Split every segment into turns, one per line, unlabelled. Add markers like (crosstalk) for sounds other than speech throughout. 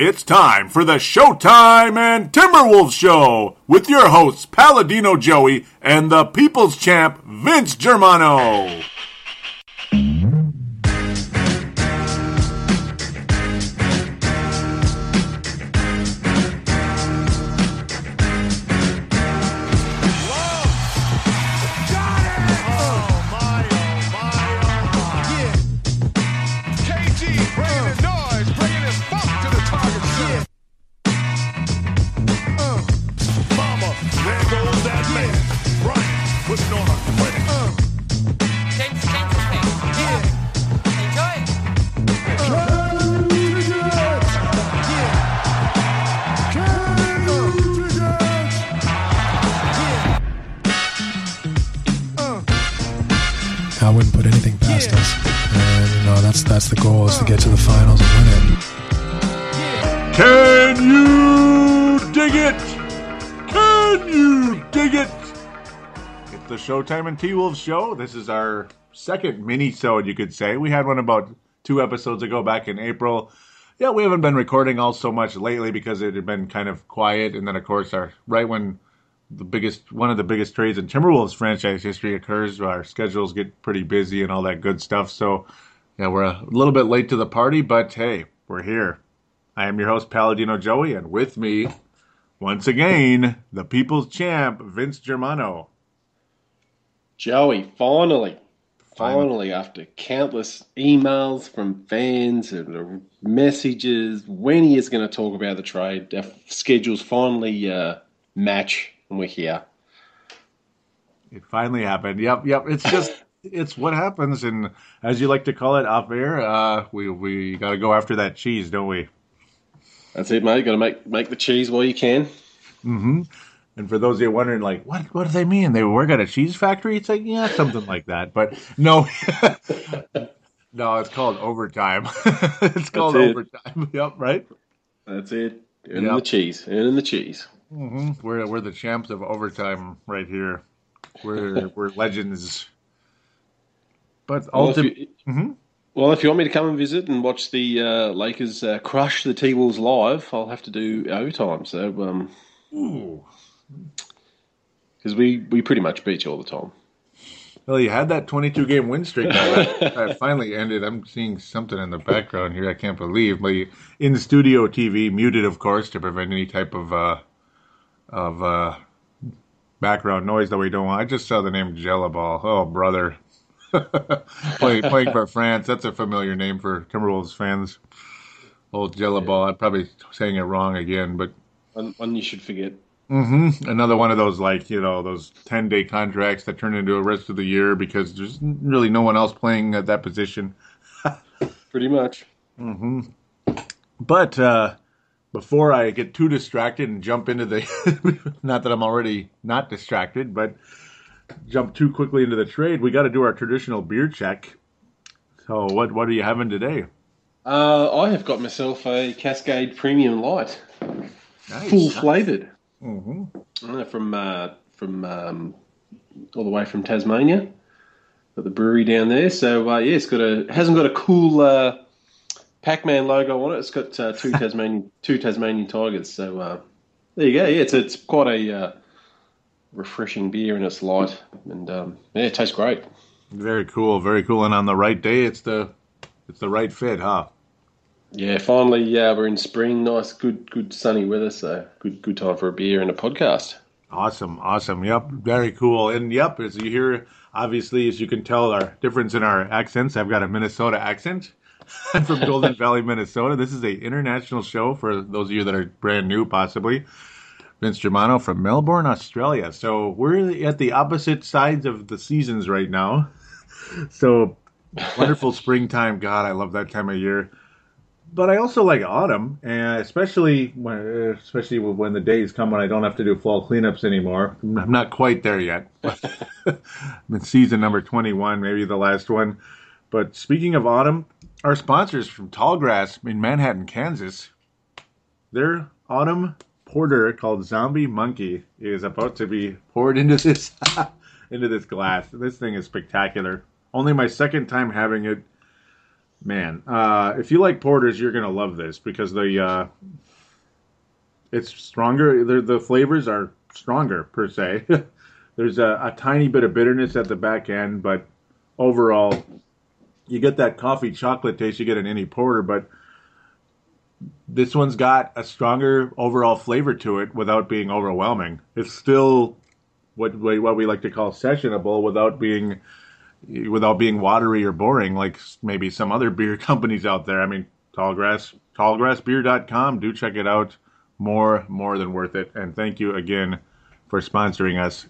It's time for the Showtime and Timberwolves Show with your hosts Paladino Joey and the People's Champ Vince Germano. Showtime and T Wolves show. This is our second mini-sode, you could say. We had one about two episodes ago back in April. Yeah, we haven't been recording all so much lately because it had been kind of quiet. And then, of course, our right when the biggest one of the biggest trades in Timberwolves franchise history occurs, our schedules get pretty busy and all that good stuff. So, yeah, we're a little bit late to the party, but hey, we're here. I am your host, Paladino Joey, and with me, once again, the people's champ, Vince Germano.
Joey, finally,
Finally.
after countless emails from fans and messages, when he is going to talk about the trade, our schedules finally uh, match, and we're here.
It finally happened. Yep, yep. It's just, (laughs) it's what happens, and as you like to call it off air, uh, we we got to go after that cheese, don't we?
That's it, mate. Got to make make the cheese while you can.
And for those of you wondering, like, what what do they mean? They work at a cheese factory? It's like, yeah, something like that. But no, (laughs) no, it's called overtime. (laughs) it's called
it.
overtime. (laughs) Yep, right.
That's it. Earning
Yep.
the cheese. Earning the cheese.
hmm We're we're the champs of overtime right here. We're we're legends. But
Well, if
ultimately,
you,
Mhm.
well, if you want me to come and visit and watch the uh, Lakers uh, crush the T Wolves live, I'll have to do overtime. So, um, because we we pretty much beat you all the time.
well, you had that 22 game win streak that, that finally ended. I'm seeing something in the background here. I can't believe. But in the studio TV, muted of course to prevent any type of uh, of uh, background noise that we don't want. I just saw the name Gelabale. Oh brother, (laughs) Play, playing for France. That's a familiar name for Timberwolves fans. Old Gelabale. I'm probably saying it wrong again, but
One, one you should forget.
Hmm Another one of those like you know those ten day contracts that turn into a rest of the year because there's really no one else playing at that position. (laughs)
Pretty much. Mm-hmm.
But uh, before I get too distracted and jump into the, (laughs) not that I'm already not distracted, but jump too quickly into the trade, we got to do our traditional beer check. So what what are you having today?
Uh, I have got myself a Cascade Premium Light,
Nice.
full flavored,
hmm
uh, from uh, from um, all the way from Tasmania. Got the brewery down there, so uh, yeah, it's got a hasn't got a cool uh, Pac-Man logo on it. It's got uh, two (laughs) Tasmanian two Tasmanian tigers. So uh, there you go. Yeah, it's it's quite a uh, refreshing beer and it's light and um, yeah, it tastes great.
Very cool, very cool. And on the right day, it's the it's the right fit, huh?
Yeah, finally, yeah, we're in spring. Nice, good, good sunny weather. So good, good time for a beer and a podcast.
Awesome, awesome. Yep, very cool. And yep, as you hear, obviously, as you can tell, our difference in our accents. I've got a Minnesota accent. (laughs) I'm from Golden (laughs) Valley, Minnesota. This is a international show for those of you that are brand new, possibly. Vince Germano from Melbourne, Australia. So we're at the opposite sides of the seasons right now. (laughs) So wonderful springtime. God, I love that time of year. But I also like autumn, and especially when, especially when the days come when I don't have to do fall cleanups anymore. I'm not quite there yet. (laughs) I'm in season number 21, maybe the last one. But speaking of autumn, our sponsors from Tallgrass in Manhattan, Kansas, their autumn porter called Zombie Monkey is about to be poured into this (laughs) into this glass. This thing is spectacular. Only my second time having it. Man, uh, if you like porters, you're gonna love this because the uh, it's stronger. The, flavors are stronger per se. (laughs) There's a, a tiny bit of bitterness at the back end, but overall, you get that coffee chocolate taste you get in any porter. But this one's got a stronger overall flavor to it without being overwhelming. It's still what what we like to call sessionable without being without being watery or boring like maybe some other beer (laughs) companies out there. I mean, Tallgrass, tallgrassbeer.com. Do check it out. More, more than worth it. And thank you again for sponsoring us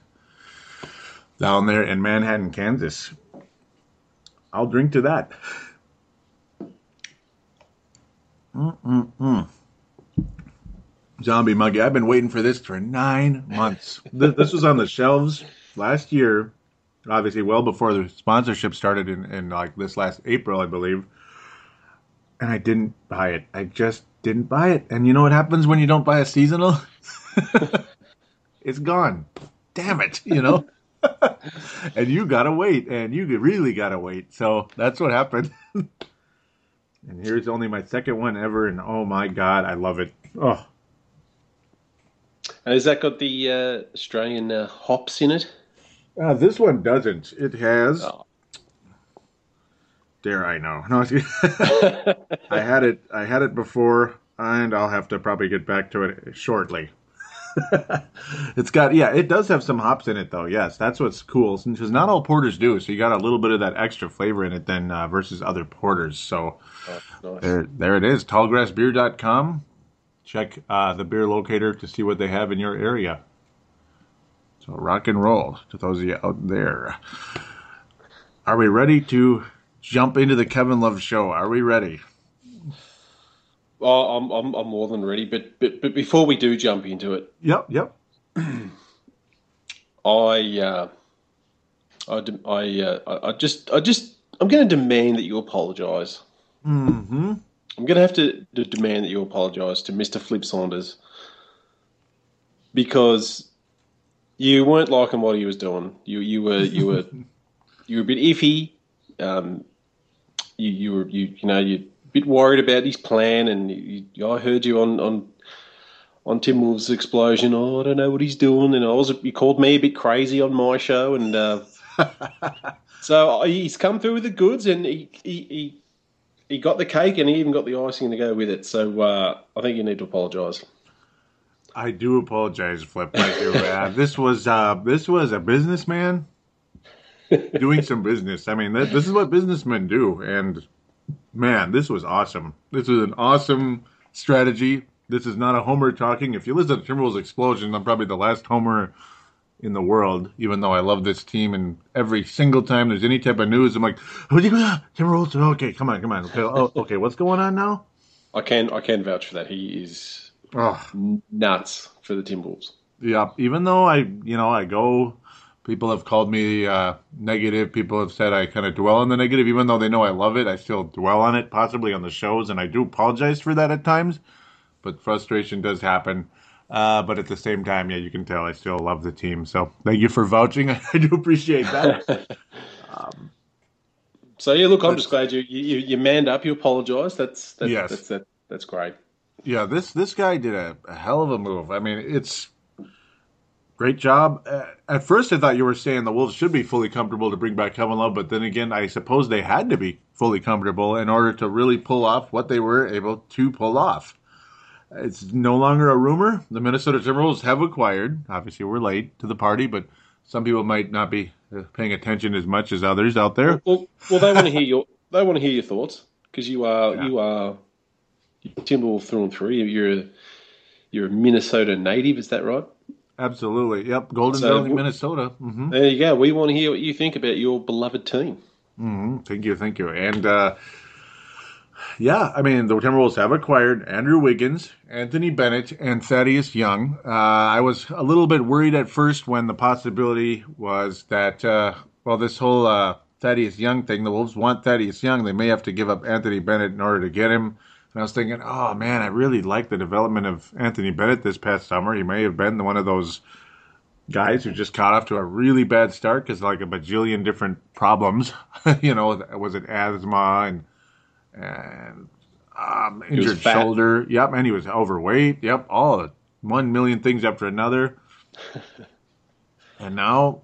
down there in Manhattan, Kansas. I'll drink to that. Mm-mm-mm. Zombie Monkey. I've been waiting for this for nine months. Th- this was on the shelves last year, obviously well before the sponsorship started in, in like this last April, I believe. And I didn't buy it. I just didn't buy it. And you know what happens when you don't buy a seasonal? (laughs) it's gone. Damn it, you know? (laughs) and you gotta wait, and you really gotta wait. So that's what happened. (laughs) and here's only my second one ever, and oh my god, I love it. Oh,
And has that got the uh, Australian uh, hops in it?
Uh, this one doesn't. It has.
Oh.
Dare I know? No, (laughs) I had it. I had it before, and I'll have to probably get back to it shortly. (laughs) it's got yeah, it does have some hops in it though. Yes, that's what's cool because not all porters do. So you got a little bit of that extra flavor in it than uh, versus other porters. So
Oh, nice.
there, there it is. Tallgrassbeer.com. Check uh, the beer locator to see what they have in your area. So rock and roll to those of you out there. Are we ready to jump into the Kevin Love show? Are we ready?
Oh, I'm, I'm, I'm more than ready. But, but, but before we do jump into it,
Yep, yep. (clears throat)
I, uh, I, I, uh, I just, I just, I'm going to demand that you apologise.
Mm-hmm.
I'm going to have to, to demand that you apologise to Mr. Flip Saunders because you weren't liking what he was doing. You, you were, you were, (laughs) you were a bit iffy. Um, you, you were, you, you know, you're a bit worried about his plan, and you, you, I heard you on, on, on Timberwolves Explosion. Oh, I don't know what he's doing, and I was, you called me a bit crazy on my show, and uh, (laughs) so he's come through with the goods, and he, he, he he got the cake and he even got the icing to go with it. So uh, I think you need to apologise.
I do apologize, Flip. Uh, this was uh, this was a businessman doing some business. I mean, th- this is what businessmen do, and man, this was awesome. This was an awesome strategy. This is not a homer talking. If you listen to Timberwolves Explosion, I'm probably the last homer in the world, even though I love this team. And every single time there's any type of news, I'm like, Timberwolves. Okay, come on, come on. Okay, oh, okay, what's going on now?
I can I can vouch for that. He is
Oh,
nuts for the Timberwolves.
Yeah, even though I, you know, I go, people have called me uh, negative. People have said I kind of dwell on the negative, even though they know I love it. I still dwell on it, possibly on the shows, and I do apologize for that at times. But frustration does happen. Uh, but at the same time, yeah, you can tell I still love the team. So thank you for vouching. (laughs) I do appreciate that. (laughs)
um, So yeah, look, I'm just glad you you, you manned up. You apologised. That's that's,
Yes.
that's that, that's great.
Yeah, this this guy did a, a hell of a move. I mean, it's great job. At first, I thought you were saying the Wolves should be fully comfortable to bring back Kevin Love, but then again, I suppose they had to be fully comfortable in order to really pull off what they were able to pull off. It's no longer a rumor. The Minnesota Timberwolves have acquired. Obviously, we're late to the party, but some people might not be uh, paying attention as much as others out there.
Well, well, they want to hear your they want to hear your thoughts because you are
Yeah.
you are Timberwolf through and through. You're a, you're a Minnesota native, is that right?
Absolutely. Yep. Golden
So-
Valley, Minnesota. hmm
There you go. We want to hear what you think about your beloved team.
hmm Thank you, thank you. And uh, yeah, I mean the Timberwolves have acquired Andrew Wiggins, Anthony Bennett, and Thaddeus Young. Uh, I was a little bit worried at first when the possibility was that uh, well, this whole uh, Thaddeus Young thing, the Wolves want Thaddeus Young, they may have to give up Anthony Bennett in order to get him. And I was thinking, oh man, I really like the development of Anthony Bennett this past summer. He may have been one of those guys who just caught off to a really bad start because like a bajillion different problems. (laughs) you know, was it asthma and and um, injured shoulder. Yep, and he was overweight. Yep, all one million things after another. (laughs) and now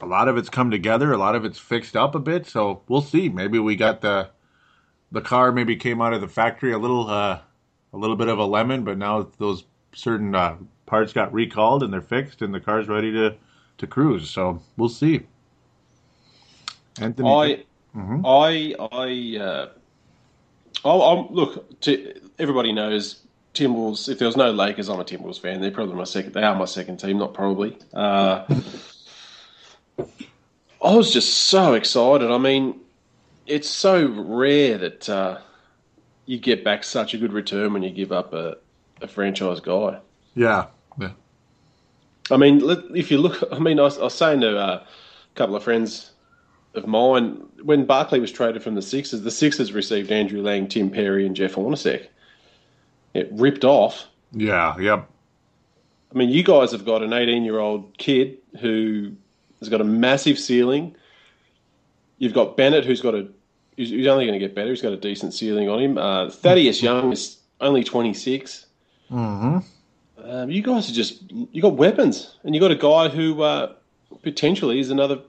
a lot of it's come together. A lot of it's fixed up a bit. So we'll see. Maybe we got the the car maybe came out of the factory a little uh, a little bit of a lemon, but now those certain uh, parts got recalled and they're fixed, and the car's ready to to cruise. So we'll see. Anthony,
I,
Mhm.
I, I, uh, oh, I'm, look, to, everybody knows Timberwolves. If there was no Lakers, I'm a Timberwolves fan. They're probably my second. They are my second team, not probably. Uh, (laughs) I was just so excited. I mean, it's so rare that uh, you get back such a good return when you give up a, a franchise guy.
yeah, yeah,
I mean, if you look, I mean, I was, I was saying to uh, a couple of friends of mine when Barkley was traded from the Sixers, the Sixers received Andrew Lang, Tim Perry, and Jeff Hornacek. It ripped off.
yeah, yep.
I mean, you guys have got an 18 year old kid who has got a massive ceiling. You've got Bennett, who's got a who's, only going to get better. He's got a decent ceiling on him. Uh, Thaddeus Young is only 26.
hmm
Um, you guys are just you got weapons, and you got a guy who uh, potentially is another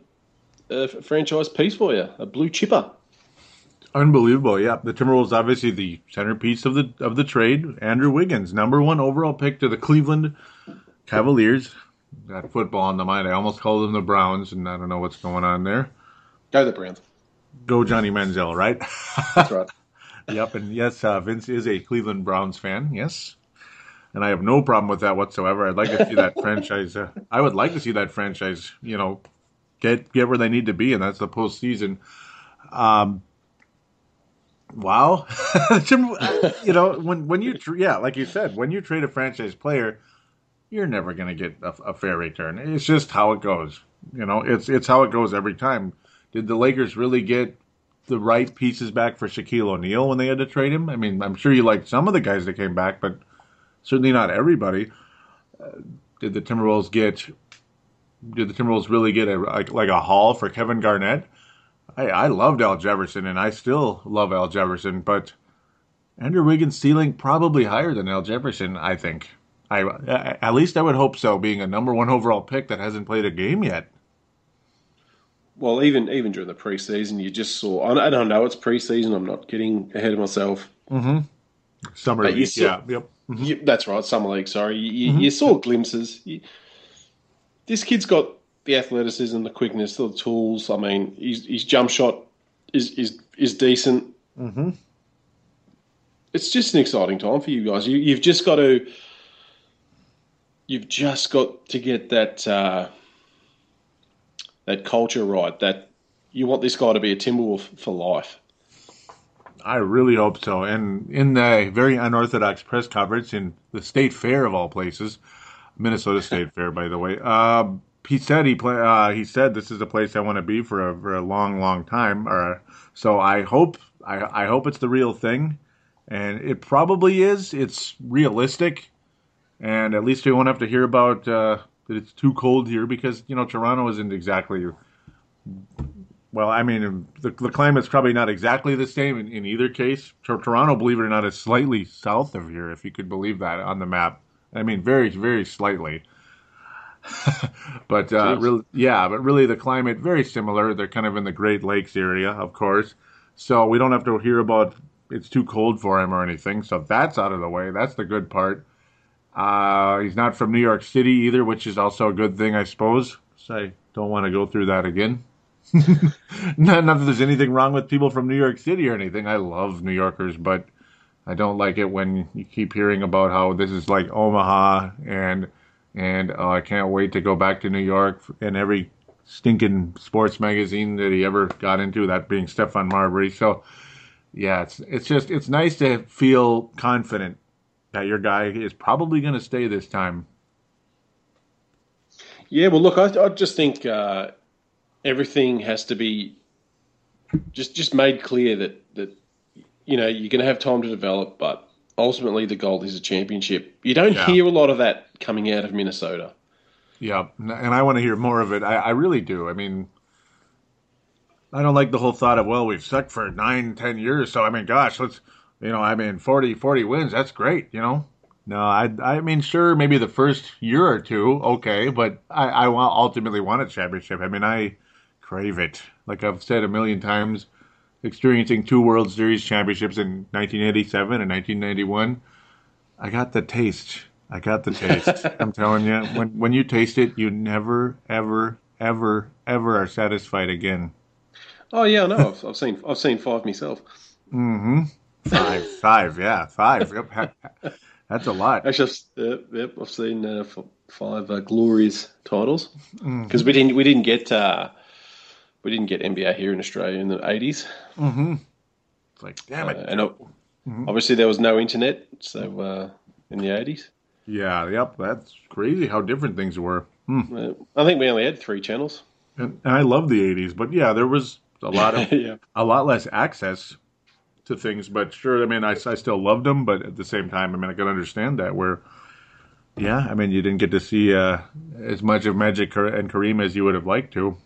uh, franchise piece for you, a blue chipper.
Unbelievable. Yeah, the Timberwolves obviously the centerpiece of the of the trade. Andrew Wiggins, number one overall pick to the Cleveland Cavaliers. Got football on the mind. I almost called them the Browns, and I don't know what's going on there.
Go the Browns.
Go Johnny Manziel, right?
That's right. (laughs)
yep, and yes, uh, Vince is a Cleveland Browns fan. Yes, and I have no problem with that whatsoever. I'd like to see that (laughs) franchise. Uh, I would like to see that franchise. You know, get get where they need to be, and that's the postseason. Um, wow, Tim- (laughs) you know when when you tr- yeah, like you said, when you trade a franchise player, you're never going to get a, a fair return. It's just how it goes. You know, it's it's how it goes every time. Did the Lakers really get the right pieces back for Shaquille O'Neal when they had to trade him? I mean, I'm sure you liked some of the guys that came back, but certainly not everybody. Uh, did the Timberwolves get? Did the Timberwolves really get a like, like a haul for Kevin Garnett? I, I loved Al Jefferson, and I still love Al Jefferson, but Andrew Wiggins' ceiling probably higher than Al Jefferson. I think. I at least I would hope so. Being a number one overall pick that hasn't played a game yet.
Well, even even during the preseason, you just saw. I don't know it's preseason. I'm not getting ahead of myself.
Summer
But you
league,
saw-
yeah, yep.
You, that's right, summer league. Sorry, you, you, you saw glimpses. You, this kid's got the athleticism, the quickness, the tools. I mean, his, his jump shot is is is decent. Mm-hmm. It's just an exciting time for you guys. You, you've just got to. You've just got to get that uh, that culture right. That you want this guy to be a Timberwolf for life.
I really hope so. And in the very unorthodox press conference in the state fair of all places, Minnesota (laughs) State Fair, by the way, uh, he said he play, uh, he said this is a place I want to be for a for a long, long time. Or so I hope I I hope it's the real thing, and it probably is. It's realistic, and at least we won't have to hear about uh, that it's too cold here because you know Toronto isn't exactly well, I mean, the, the climate's probably not exactly the same in, in either case. Tor- Toronto, believe it or not, is slightly south of here, if you could believe that on the map. I mean, very, very slightly. (laughs) but uh, really, yeah, but really the climate very similar. They're kind of in the Great Lakes area, of course. So we don't have to hear about it's too cold for him or anything. So that's out of the way. That's the good part. Uh, he's not from New York City either, which is also a good thing, I suppose. So I don't want to go through that again. (laughs) not, not that there's anything wrong with people from New York City or anything. I love New Yorkers, but I don't like it when you keep hearing about how this is like Omaha and and uh, I can't wait to go back to New York and every stinking sports magazine that he ever got into, that being Stephon Marbury. So yeah, it's it's just it's nice to feel confident that your guy is probably going to stay this time.
Yeah, well, look, I, I just think uh, everything has to be just just made clear that that you know you're going to have time to develop, but ultimately the goal is a championship. You don't
Yeah.
hear a lot of that coming out of Minnesota.
Yeah, and I want to hear more of it. I, I really do. I mean, I don't like the whole thought of well, we've sucked for nine, ten years, so I mean, gosh, let's you know, I mean, 40, 40 wins, that's great, you know. No, I I mean, sure, maybe the first year or two, okay, but I I want ultimately want a championship. I mean, I crave it. Like I've said a million times, experiencing two World Series championships in 1987 and 1991, I got the taste. I got the taste. (laughs) I'm telling you, when when you taste it, you never, ever, ever, ever are satisfied again.
Oh yeah, no. I've, I've seen I've seen five myself. Mm-hmm.
Five, (laughs) five, yeah, five. Yep. That's a lot.
Actually, I've, uh, yep, I've seen uh, f- five uh, glorious titles because we didn't we didn't get uh, we didn't get NBA here in Australia in the 80s,
It's like, damn
uh,
it.
and uh, obviously there was no internet, so uh, in the 80s,
Yeah, yep. That's crazy how different things were.
uh, I think we only had three channels.
And, and I love the '80s, but yeah, there was a lot of (laughs)
yeah,
a lot less access to things. But sure, I mean, I, I still loved them, but at the same time, I mean, I can understand that. Where, yeah, I mean, you didn't get to see uh, as much of Magic and Kareem as you would have liked to.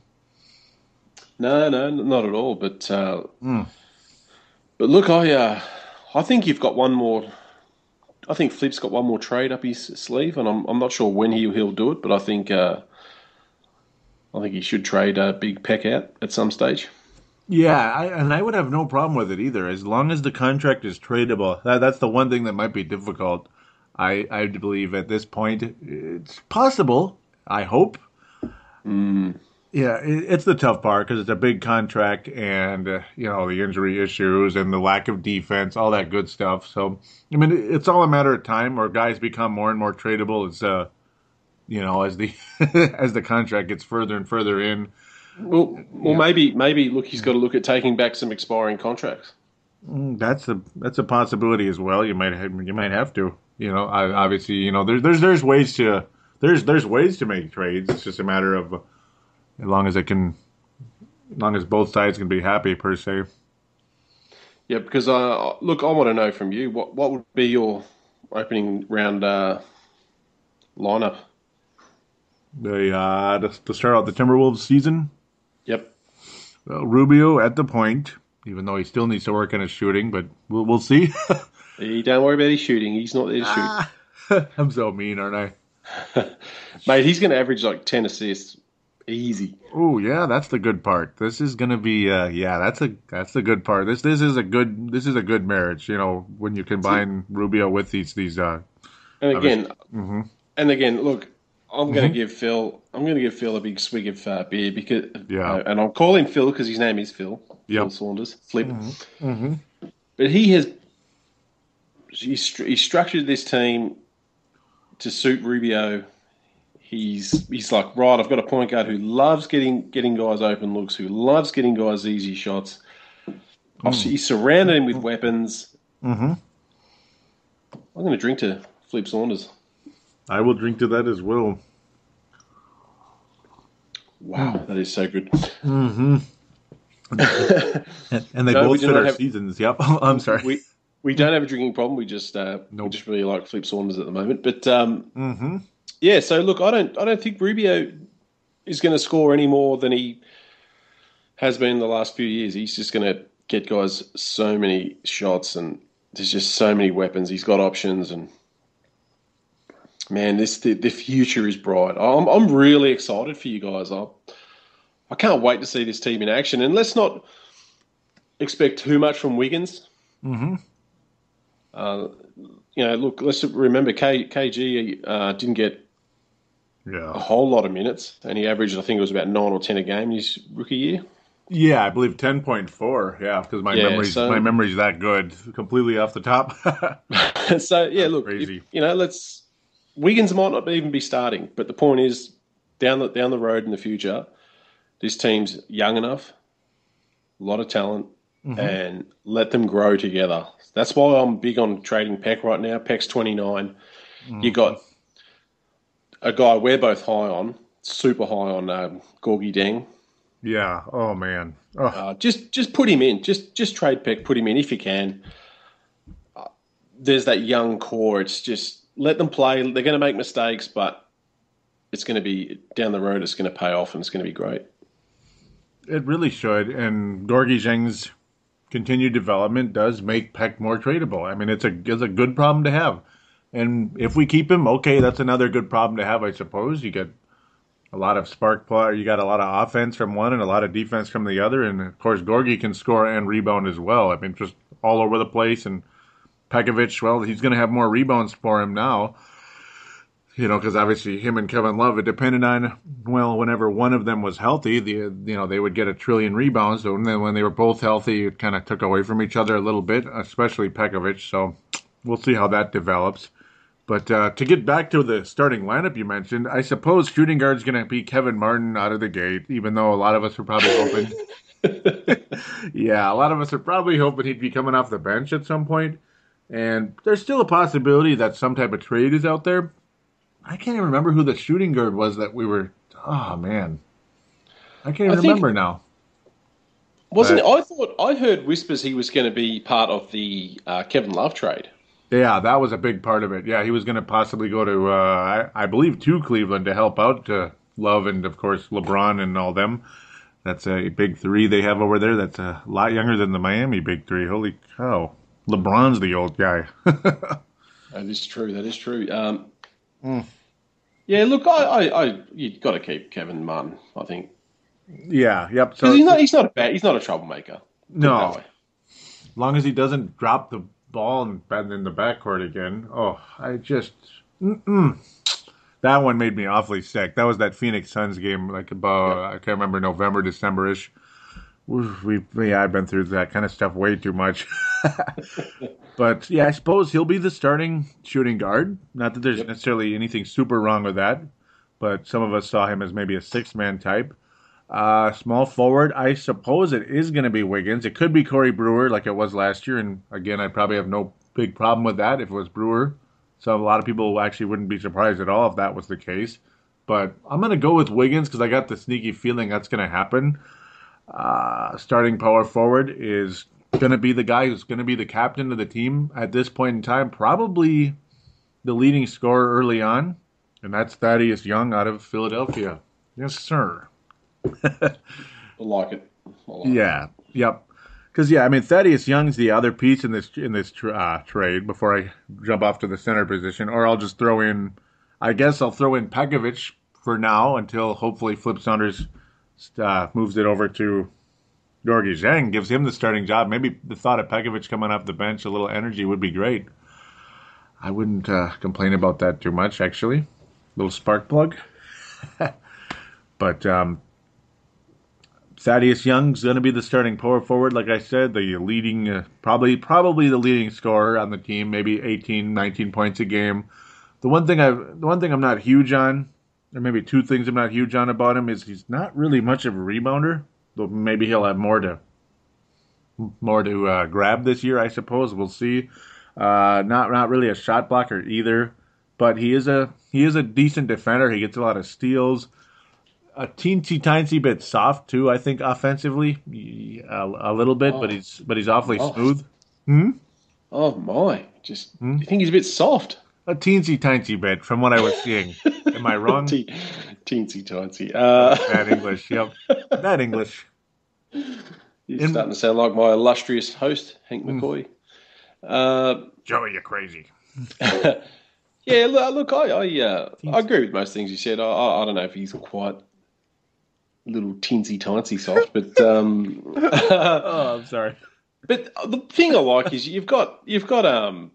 no, no, not at all. But uh, but look, I uh, I think you've got one more. I think Flip's got one more trade up his sleeve, and I'm I'm not sure when he he'll do it, but I think uh, I think he should trade a Big Pek out at some stage.
Yeah, I, and I would have no problem with it either, as long as the contract is tradable. That, that's the one thing that might be difficult. I I believe at this point it's possible. I hope. Yeah, it, it's the tough part because it's a big contract, and uh, you know the injury issues and the lack of defense, all that good stuff. So, I mean, it- it's all a matter of time where guys become more and more tradable. It's uh, you know, as the (laughs) as the contract gets further and further in.
Well, well, maybe maybe look, he's got to look at taking back some expiring contracts.
That's a that's a possibility as well. You might have, you might have to. You know, I, obviously, you know, there's there's there's ways to there's there's ways to make trades. It's just a matter of as long as it can, as long as both sides can be happy per se.
Yeah, because uh, look, I want to know from you what what would be your opening round uh, lineup.
The uh, to, to start out the Timberwolves season,
Yep.
well, Rubio at the point, even though he still needs to work on his shooting, but we'll we'll see. (laughs)
Hey, don't worry about his shooting. He's not there to shoot. (laughs)
I'm so mean, aren't I? (laughs)
Mate, he's going to average like 10 assists. Easy.
Oh yeah, that's the good part. This is gonna be uh yeah, that's a that's the good part. This this is a good this is a good marriage, you know, when you combine Rubio with these these uh
And again,
mm-hmm.
and again, look, I'm going to give Phil, I'm going to give Phil a big swig of uh, beer because,
Yeah.
uh, and I'll call him Phil because his name is Phil. Phil Saunders, Flip. But he has, he's, stru- he's structured this team to suit Rubio. He's he's like right. I've got a point guard who loves getting getting guys open looks, who loves getting guys easy shots. I've He's surrounded him with weapons.
Mm-hmm.
I'm going to drink to Flip Saunders.
I will drink to that as well.
Wow, that is so good. (laughs)
And they
No, we
both
do
fit
not
our
have-
seasons. Yep. (laughs) I'm sorry.
We we don't have a drinking problem. We just uh, we just really like Flip Saunders at the moment. But um,
mm-hmm.
yeah, so look, I don't I don't think Rubio is going to score any more than he has been the last few years. He's just going to get guys so many shots, and there's just so many weapons. He's got options, and man, this the, the future is bright. I'm I'm really excited for you guys. I I can't wait to see this team in action, and let's not expect too much from Wiggins.
Mm-hmm.
Uh, you know, look, let's remember K, KG uh, didn't get
yeah.
a whole lot of minutes, and he averaged, I think it was about nine or ten a game his rookie year.
Yeah, I believe ten point four. Yeah, because my
Yeah,
memory's
so-
my memory's that good. Completely off the top. (laughs) (laughs)
so yeah, look,
crazy.
if- you know, let's Wiggins might not even be starting, but the point is, down the down the road in the future, this team's young enough, a lot of talent,
Mm-hmm.
and let them grow together. That's why I'm big on trading Pek right now. Pek's 29.
Mm-hmm.
You got a guy we're both high on, super high on um, Gorgui Dieng.
yeah. Oh man. Oh,
Uh, just just put him in. Just just trade Pek. Put him in if you can. Uh, there's that young core. It's just let them play. They're going to make mistakes, but it's going to be down the road. It's going to pay off, and it's going to be great.
It really should. And Gorgui Dieng's continued development does make Pek more tradable. I mean, it's a it's a good problem to have. And if we keep him, okay, that's another good problem to have, I suppose. You get a lot of spark plug, you got a lot of offense from one and a lot of defense from the other, and of course Gorgui can score and rebound as well. I mean, just all over the place. And Pekovic, well, he's going to have more rebounds for him now you know, because obviously him and Kevin Love, it depended on well, whenever one of them was healthy, the you know they would get a trillion rebounds. And then when they were both healthy, it kind of took away from each other a little bit, especially Pekovic. So we'll see how that develops. But uh, to get back to the starting lineup you mentioned, I suppose shooting guard's going to be Kevin Martin out of the gate, even though a lot of us were probably hoping. (laughs) (laughs) yeah, a lot of us are probably hoping he'd be coming off the bench at some point. And there's still a possibility that some type of trade is out there. I can't even remember who the shooting guard was that we were. Oh man, I can't even
I
remember now.
Wasn't
Right.
it? I thought I heard whispers he was going to be part of the uh, Kevin Love trade.
Yeah, that was a big part of it. Yeah, he was going to possibly go to, uh, I, I believe, to Cleveland to help out to Love and, of course, LeBron and all them. That's a big three they have over there. That's a lot younger than the Miami big three. Holy cow. LeBron's the old guy. (laughs)
That is true. That is true. Um,
Hmm.
Yeah, look, I, I, I you've got to keep Kevin Martin. I think
yeah, yep. So
he's not, he's not a bad, he's not a troublemaker. Put it that
no, as long as he doesn't drop the ball and bend in the backcourt again. Oh, I just mm-mm. that one made me awfully sick. That was that Phoenix Suns game, like about I can't remember November, December ish. We yeah, I've been through that kind of stuff way too much. (laughs) but yeah, I suppose he'll be the starting shooting guard. Not that there's necessarily anything super wrong with that, but some of us saw him as maybe a six man type. Uh, small forward, I suppose it is going to be Wiggins. It could be Corey Brewer, like it was last year, and again, I probably have no big problem with that if it was Brewer. So a lot of people actually wouldn't be surprised at all if that was the case. But I'm going to go with Wiggins because I got the sneaky feeling that's going to happen. Uh, starting power forward is going to be the guy who's going to be the captain of the team at this point in time, probably the leading scorer early on, and that's Thaddeus Young out of Philadelphia. Yes, sir. (laughs)
Like it. I like it.
Yeah. Yep. Because yeah, I mean Thaddeus Young's the other piece in this in this tra- uh, trade. Before I jump off to the center position, or I'll just throw in. I guess I'll throw in Pekovic for now until hopefully Flip Saunders uh, moves it over to Gorgui Dieng, gives him the starting job. Maybe the thought of Pekovic coming off the bench, a little energy would be great. I wouldn't uh, complain about that too much, actually. Little spark plug. (laughs) but um, Thaddeus Young's going to be the starting power forward, like I said, the leading, uh, probably probably the leading scorer on the team, maybe 18, 19 points a game. The one thing I, the one thing I'm not huge on, or maybe two things I'm not huge on about him is he's not really much of a rebounder. Though maybe he'll have more to, more to uh, grab this year, I suppose. We'll see. Uh, not not really a shot blocker either, but he is a he is a decent defender. He gets a lot of steals a teensy tiny bit soft too. I think offensively, a, a little bit, but he's but he's awfully
Oh.
smooth.
Oh my! Just
Hmm?
you think he's a bit soft?
A teensy tiny bit from what I was seeing. Am I wrong? (laughs)
Te- teensy tiny. Uh, (laughs)
Bad English. Yep, bad English. (laughs)
you're
In-
starting to sound like my illustrious host, Hank
Hmm.
McCoy. Uh,
Joey, you're crazy.
yeah, look, look I I, uh, I agree with most things you said. I, I, I don't know if he's quite a little teensy tiny soft, but um,
Oh, I'm sorry.
but the thing I like is you've got you've got um,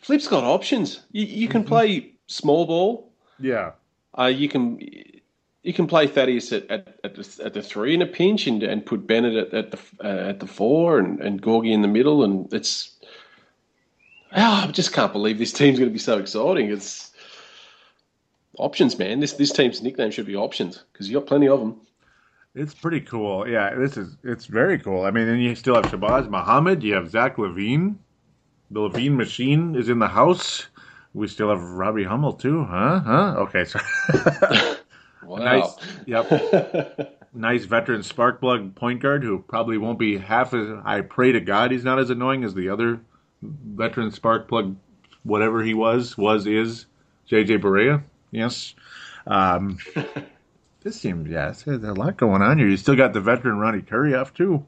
Flip's got options. You, you
Mm-hmm.
can play small ball.
Yeah,
Uh, you can you can play Thaddeus at, at, at, the, at the three in a pinch and, and put Bennett at, at the uh, at the four and, and Gorgui in the middle and it's oh, I just can't believe this team's going to be so exciting. It's options, man. This this team's nickname should be options because you got plenty of them.
it's pretty cool. Yeah, this is it's very cool. I mean, and you still have Shabazz Muhammad. You have Zach LaVine. The LaVine machine is in the house. We still have Robbie Hummel too, huh? Huh? Okay, sorry. (laughs) (laughs)
Wow.
Nice. Yep. (laughs) nice veteran spark plug point guard who probably won't be half as. I pray to God he's not as annoying as the other veteran spark plug, whatever he was, was, is, JJ Barea. Yes. Um, This seems yeah, there's a lot going on here. You still got the veteran Ronny Turiaf too.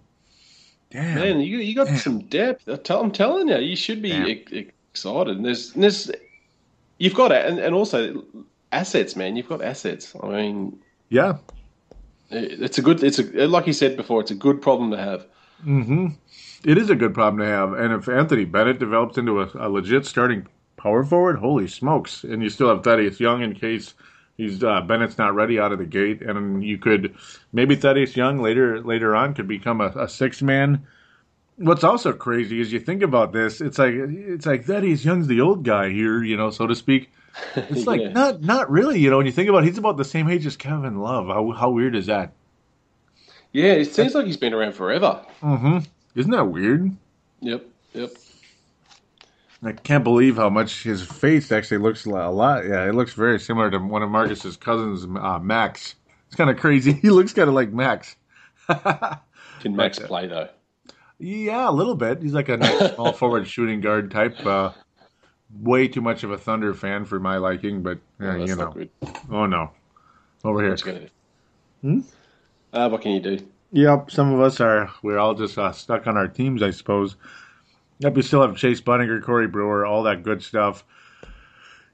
Damn.
Man, you you got some depth. I tell, I'm telling you, you should be e- excited. And there's, and there's, you've got it, and, and also assets, man. You've got assets. I mean,
Yeah.
it- it's a good. It's a like you said before. It's a good problem to have.
Mm-hmm. It is a good problem to have. And if Anthony Bennett develops into a, a legit starting power forward, holy smokes! And you still have Thaddeus Young in case he's uh, Bennett's not ready out of the gate, and you could maybe Thaddeus Young later later on could become a, a six man. What's also crazy is you think about this. It's like it's like Thaddeus Young's the old guy here, you know, so to speak. (laughs) It's like
Yeah.
not not really, you know. When you think about, it, he's about the same age as Kevin Love. How how weird is that?
Yeah, it seems like he's been around forever.
Mm-hmm. Isn't that weird?
Yep, yep.
I can't believe how much his face actually looks a lot. Yeah, it looks very similar to one of Marcus's cousins, uh, Max. It's kind of crazy. (laughs) He looks kind of like Max. (laughs)
Can Max
Like, uh,
play though?
Yeah, a little bit. He's like a nice (laughs) small forward shooting guard type. Uh, way too much of a Thunder fan for my liking, but yeah,
Oh, that's
you know.
not good.
Oh no, over here.
What you gonna do? Uh, what can you do?
Yep, some of us are. We're all just uh, stuck on our teams, I suppose. Yep, we still have Chase Budinger, Corey Brewer, all that good stuff.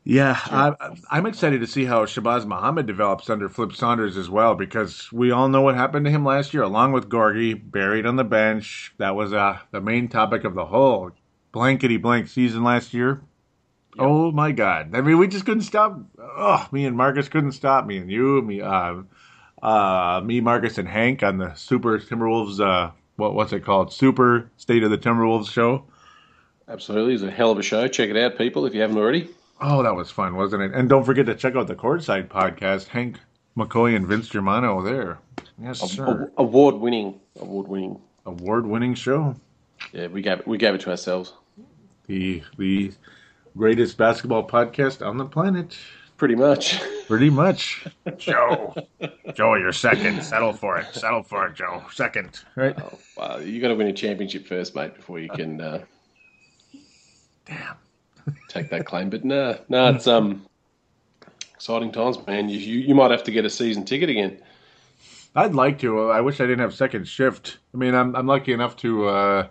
Yeah, I, I'm excited to see how Shabazz Muhammad develops under Flip Saunders as well, because we all know what happened to him last year, along with Gorgui, buried on the bench. That was uh, the main topic of the whole blankety blank season last year. Oh my God! I mean, we just couldn't stop. Oh, me and Marcus couldn't stop. Me and you, me, uh, uh, me, Marcus, and Hank on the Super Timberwolves. Uh, what what's it called? Super State of the Timberwolves show.
Absolutely, it's a hell of a show. Check it out, people, if you haven't already.
Oh, that was fun, wasn't it? And don't forget to check out the Courtside podcast. Hank McCoy and Vince Germano there. Yes, sir.
Award winning, award winning.
Award-winning show.
Yeah, we gave it, we gave it to ourselves.
The the greatest basketball podcast on the planet.
Pretty much.
Pretty much. (laughs) Joe. Joe, you're second. Settle for it. Settle for it, Joe. Second. Right?
Oh, wow, you got to win a championship first, mate, before you can. Uh,
Damn. (laughs)
take that claim. But no, no, it's um exciting times, man. You, you you might have to get a season ticket again.
I'd like to. I wish I didn't have second shift. I mean, I'm I'm lucky enough to uh,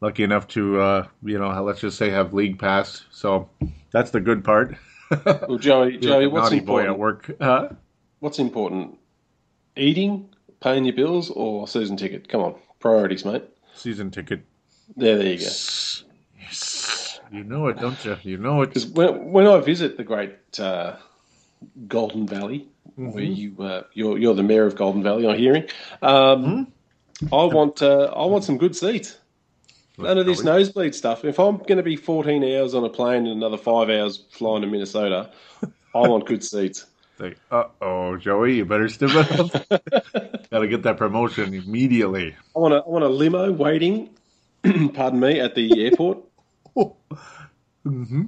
lucky enough to uh, you know let's just say have league pass. So that's the good part. (laughs)
Well, Joey, Joey, what's important?
at work? Huh?
What's important? Eating, paying your bills, or season ticket? Come on, priorities, mate.
Season ticket.
There, there you go.
Yes. You know it, don't you? You know it.
Because when, when I visit the great uh, Golden Valley,
Mm-hmm.
where you uh, you're you're the mayor of Golden Valley, I'm hearing. Um,
Mm-hmm.
I want uh, I want some good seats. None of this nosebleed stuff. If I'm going to be 14 hours on a plane and another five hours flying to Minnesota, I want good seats. (laughs)
Like, uh oh, Joey, you better step up. (laughs) Got to get that promotion immediately.
I want a I want a limo waiting. (clears throat) pardon me, at the airport. (laughs)
Mm-hmm.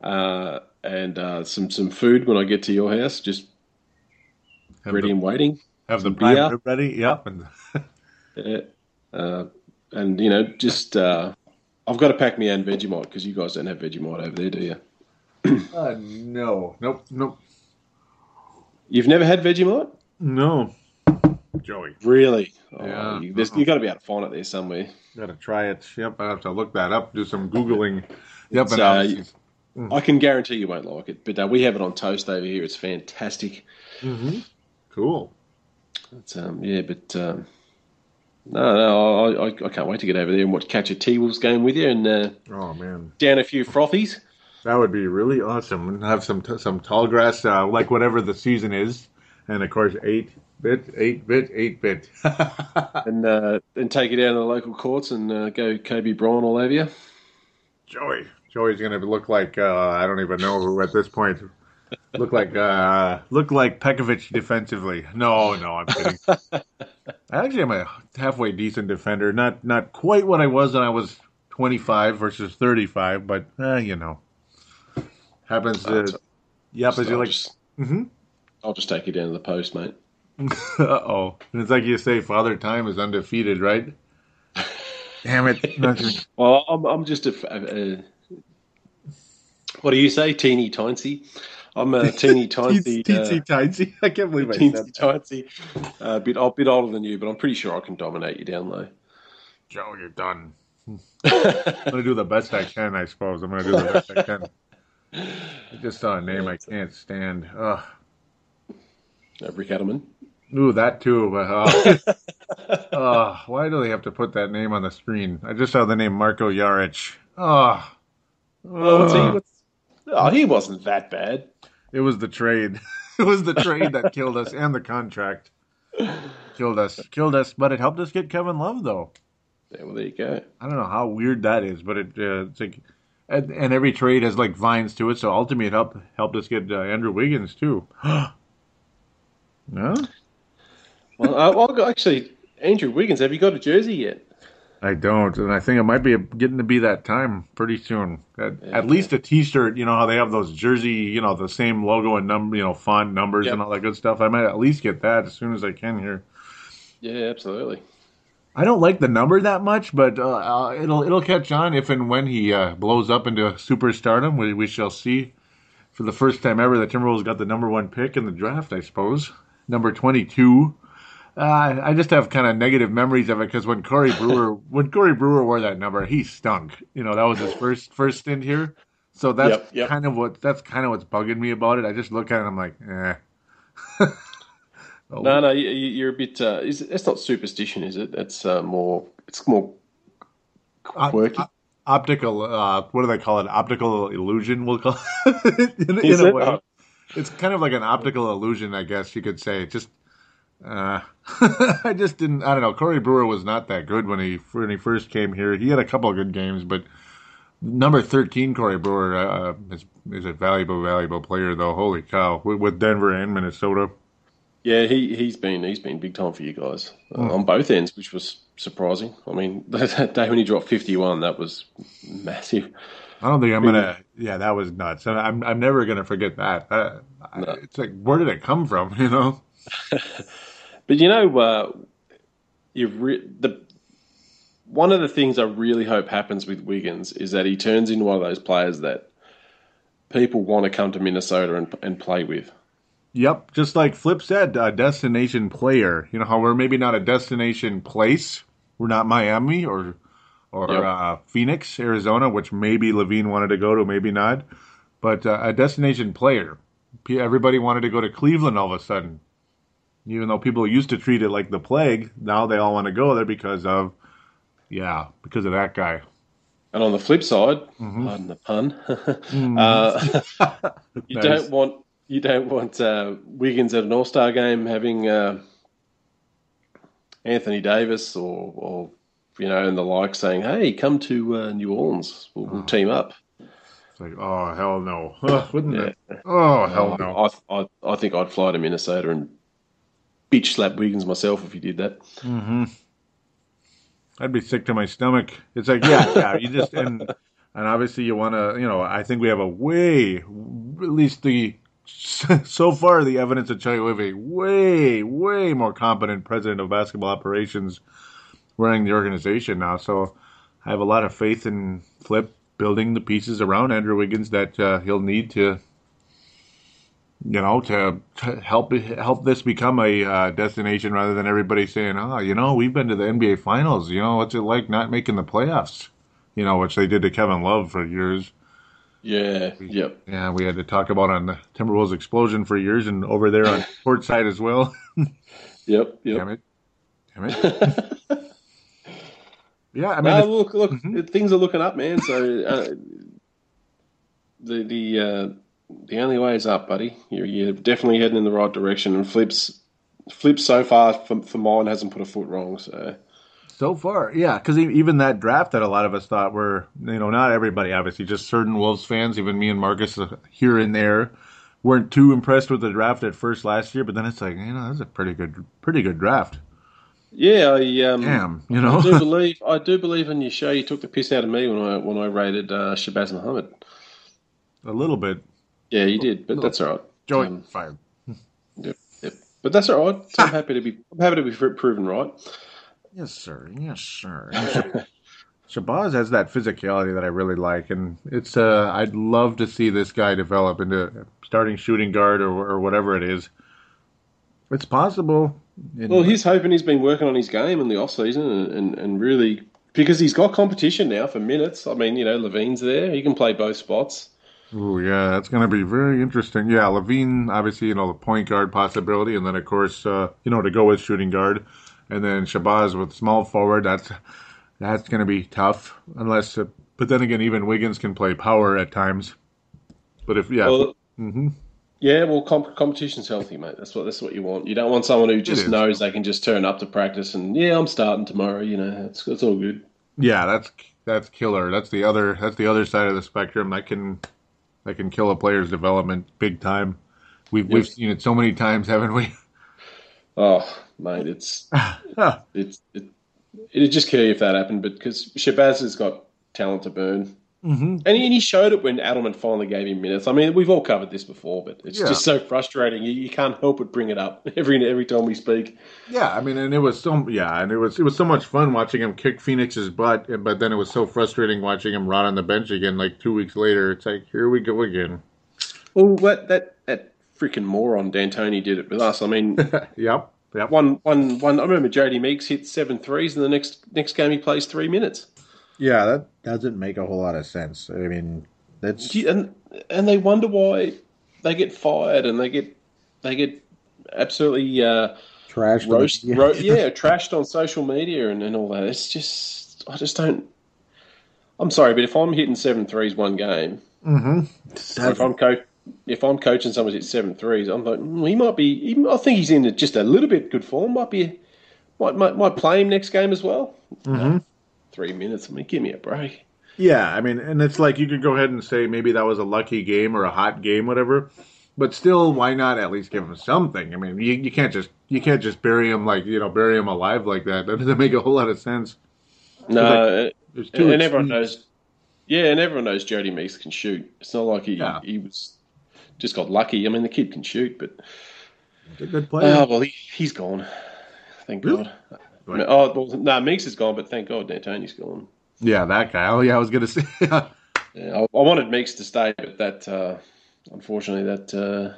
Uh, and uh, some some food when I get to your house, just
Have
ready
the,
and waiting.
have the
beer.
ready. Yep. And (laughs)
Yeah. Uh, and you know, just uh, I've got to pack me own Vegemite because you guys don't have Vegemite over there, do you? (clears throat)
uh, no, nope, nope,
You've never had Vegemite?
no. Joey,
Really? Oh,
Yeah.
you, there's, you got to be able to find it there somewhere.
gotta try it. Yep, I have to look that up. Do some googling. Yep,
It's,
and
uh,
obviously-
I can guarantee you won't like it, but uh, we have it on toast over here. It's fantastic.
cool.
It's, um, yeah, but um, no, no, I, I, I can't wait to get over there and watch catch a T Wolves game with you and uh,
Oh man,
down a few frothies.
that would be really awesome. And have some t- some tall grass, uh, like whatever the season is, and of course eight bit, eight bit, eight bit. (laughs)
and uh, and take it out of the local courts and uh, go Kobe Bryant all over you.
Joey. Joey's gonna look like uh, I don't even know who at this point. Look like uh, look like Pekovic defensively. No, no, I'm kidding. I (laughs) actually am a halfway decent defender. Not not quite what I was when I was 25 versus 35, but uh, you know, happens. To,
So-
yep, as you like. Mhm.
I'll just take you down to the post, mate. (laughs)
Uh oh, it's like you say, Father Time is undefeated, right? Damn it! (laughs) Nothing.
Well, I'm, I'm just a, a, a- what do you say, teeny tiny? I'm a teeny (laughs) tiny,
Teensy
uh,
tiny. I can't believe I said
teensy
that.
tiny, uh, bit, a bit older than you, but I'm pretty sure I can dominate you down low.
Joe, you're done. I'm gonna do the best I can, I suppose. I'm gonna do the best I can. I just saw a name I can't stand. Ugh.
Rick Adelman.
Ooh, that too. But uh, (laughs) uh, why do they have to put that name on the screen? I just saw the name Marko Jaric. Oh,
Oh, what's he, what's, oh, he wasn't that bad.
it was the trade. (laughs) it was the trade that killed us, and the contract killed us. Killed us, but it helped us get Kevin Love, though.
Yeah, well, there you go.
I don't know how weird that is, but it uh, it's like, and, and every trade has like vines to it. So ultimately, it helped helped us get uh, Andrew Wiggins too. (gasps) (gasps) no,
Well, actually, Andrew Wiggins, have you got a jersey yet?
I don't, and I think it might be getting to be that time pretty soon. At, at least a T-shirt. You know how they have those jersey, you know, the same logo and number, you know, font numbers
Yep.
and all that good stuff. I might at least get that as soon as I can here.
Yeah, absolutely.
I don't like the number that much, but uh, it'll it'll catch on if and when he uh, blows up into superstardom. We we shall see. For the first time ever, the Timberwolves got the number one pick in the draft, I suppose, number twenty-two. Uh, I just have kind of negative memories of it because when Corey (laughs) Brewer when Corey Brewer wore that number, he stunk. You know, that was his first first stint here. So that's
Yep, yep.
kind of what that's kind of what's bugging me about it. I just look at it, and I'm like, eh. (laughs) Oh,
No, no, you, you're a bit. Uh, is, it's not superstition, is it? It's uh, more. It's more
Uh,
quirky.
uh, optical uh what do they call it optical illusion we'll call (laughs) it in,
Is
in a
it?
It's kind of like an optical illusion i guess you could say just uh (laughs) i just didn't i don't know corey brewer was not that good when he when he first came here he had a couple of good games but number 13 corey brewer uh, is, is a valuable valuable player though holy cow with, with denver and minnesota
yeah, he he's been he's been big time for you guys uh,
Hmm.
on both ends, which was surprising. I mean, (laughs) that day when he dropped 51, that was massive.
I don't think I'm gonna. Yeah, that was nuts. And I'm I'm never gonna forget that. Uh,
No.
It's like where did it come from? (laughs) You know. (laughs)
But you know, uh, you re- the one of the things I really hope happens with Wiggins is that he turns into one of those players that people want to come to Minnesota and, and play with.
Yep, just like Flip said, a destination player. You know how we're maybe not a destination place. We're not Miami or or
Yep.
uh, Phoenix, Arizona, which maybe LaVine wanted to go to, maybe not. But uh, a destination player. Everybody wanted to go to Cleveland all of a sudden. Even though people used to treat it like the plague, now they all want to go there because of, yeah, because of that guy.
And on the flip side,
Mm-hmm.
pardon the pun, (laughs) uh, (laughs) you
Nice.
don't want you don't want uh, Wiggins at an All Star game having uh, Anthony Davis or, or you know and the like saying, "Hey, come to uh, New Orleans. We'll, we'll team up."
It's like, oh hell no! (laughs) Wouldn't
Yeah.
it? Oh hell no!
I, I I think I'd fly to Minnesota and bitch slap Wiggins myself if he did that.
I'd be sick to my stomach. It's like, yeah, yeah. You just and and obviously you want to, you know. I think we have a way, at least the so far the evidence of Charlie we have a way, way more competent president of basketball operations running the organization now. So I have a lot of faith in Flip building the pieces around Andrew Wiggins that uh, he'll need to. You know, to, to help help this become a uh, destination rather than everybody saying, "Oh, you know, we've been to the NBA Finals. You know, what's it like not making the playoffs?" You know, which they did to Kevin Love for years.
Yeah. Yep.
Yeah, we had to talk about on the Timberwolves Explosion for years, and over there on (laughs) court side as well.
Yep. Yep.
Damn it! Damn it! (laughs) yeah, I mean,
look, look,
Mm-hmm.
things are looking up, man. So uh, the the uh, the only way is up, buddy. You're, you're definitely heading in the right direction. And flips, flips so far for, for mine hasn't put a foot wrong. So
So far, yeah, because even that draft that a lot of us thought were, you know, not everybody, obviously, just certain Wolves fans, even me and Marcus uh, here and there, weren't too impressed with the draft at first last year. But then it's like, you know, that's a pretty good, pretty good draft.
Yeah, I um,
Damn, you
I do (laughs) believe I do believe in your show. You took the piss out of me when I when I rated uh, Shabazz Muhammad.
a little bit.
Yeah, you did, but that's all right.
Joey
Um,
fired.
Yep, yep. But that's all right. So I'm happy to be I'm happy to be proven right.
Yes, sir. Yes, sir. (laughs) Shabazz has that physicality that I really like, and it's uh, I'd love to see this guy develop into starting shooting guard or, or whatever it is. It's possible. And-
Well, he's hoping he's been working on his game in the off season and, and, and really because he's got competition now for minutes. I mean, you know, LaVine's there; he can play both spots.
Oh yeah, that's going to be very interesting. Yeah, LaVine, obviously, you know, the point guard possibility, and then of course, uh, you know, to go with shooting guard, and then Shabazz with small forward. That's that's going to be tough, unless. Uh, but then again, even Wiggins can play power at times. But if yeah,
Well,
hmm
yeah, well, comp- competition's healthy, mate. That's what that's what you want. You don't want someone who just knows they can just turn up to practice and yeah, I'm starting tomorrow. You know, it's it's all good.
yeah, that's that's killer. That's the other that's the other side of the spectrum that can that can kill a player's development big time. We've we've seen it so many times, haven't we? (laughs)
Oh, mate, it's (laughs) it's it, it'd just kill you if that happened. But because Shabazz has got talent to burn, mm-hmm. and, he, showed it when Adelman finally gave him minutes. I mean, we've all covered this before, but it's
Yeah.
just so frustrating. You, you can't help but bring it up (laughs) every every time we speak.
Yeah, I mean, and it was so yeah, and it was it was so much fun watching him kick Phoenix's butt, but then it was so frustrating watching him rot on the bench again. Like two weeks later, it's like here we go again.
Well, that that that freaking moron D'Antoni did it with us. I mean, (laughs)
Yep, yep.
one one one. I remember Jody Meeks hit seven threes, and the next next game he plays three minutes.
Yeah, that doesn't make a whole lot of sense. I mean, that's
Do you- and and they wonder why they get fired and they get they get absolutely. Uh,
trash.
roast, (laughs)
media.
ro- yeah, trashed on social media and, and all that. It's just, I just don't. I'm sorry, but if I'm hitting seven threes one game, or if I'm co- if I'm coaching someone who's hit seven threes, I'm like, mm, he might be. He, I think he's in just a little bit good form. Might be, might might, might play him next game as well. No, three minutes. I mean, give me a break.
Yeah, I mean, and it's like you could go ahead and say maybe that was a lucky game or a hot game, whatever. But still, why not at least give him something? I mean, you, you can't just you can't just bury him like you know bury him alive like that. That doesn't make a whole lot of sense.
No,
There's
and,
two
and everyone knows. Yeah, and everyone knows Jody Meeks can shoot. It's not like he
Yeah.
he was just got lucky. I mean, the kid can shoot, but
He's a good player.
Oh well, he, he's gone. Thank
Really?
God.
Right.
Oh well, no, Meeks is gone, but thank God D'Antoni's gone.
yeah, that guy. Oh yeah, I was gonna say. (laughs)
Yeah, I, I wanted Meeks to stay, but that uh, unfortunately that uh,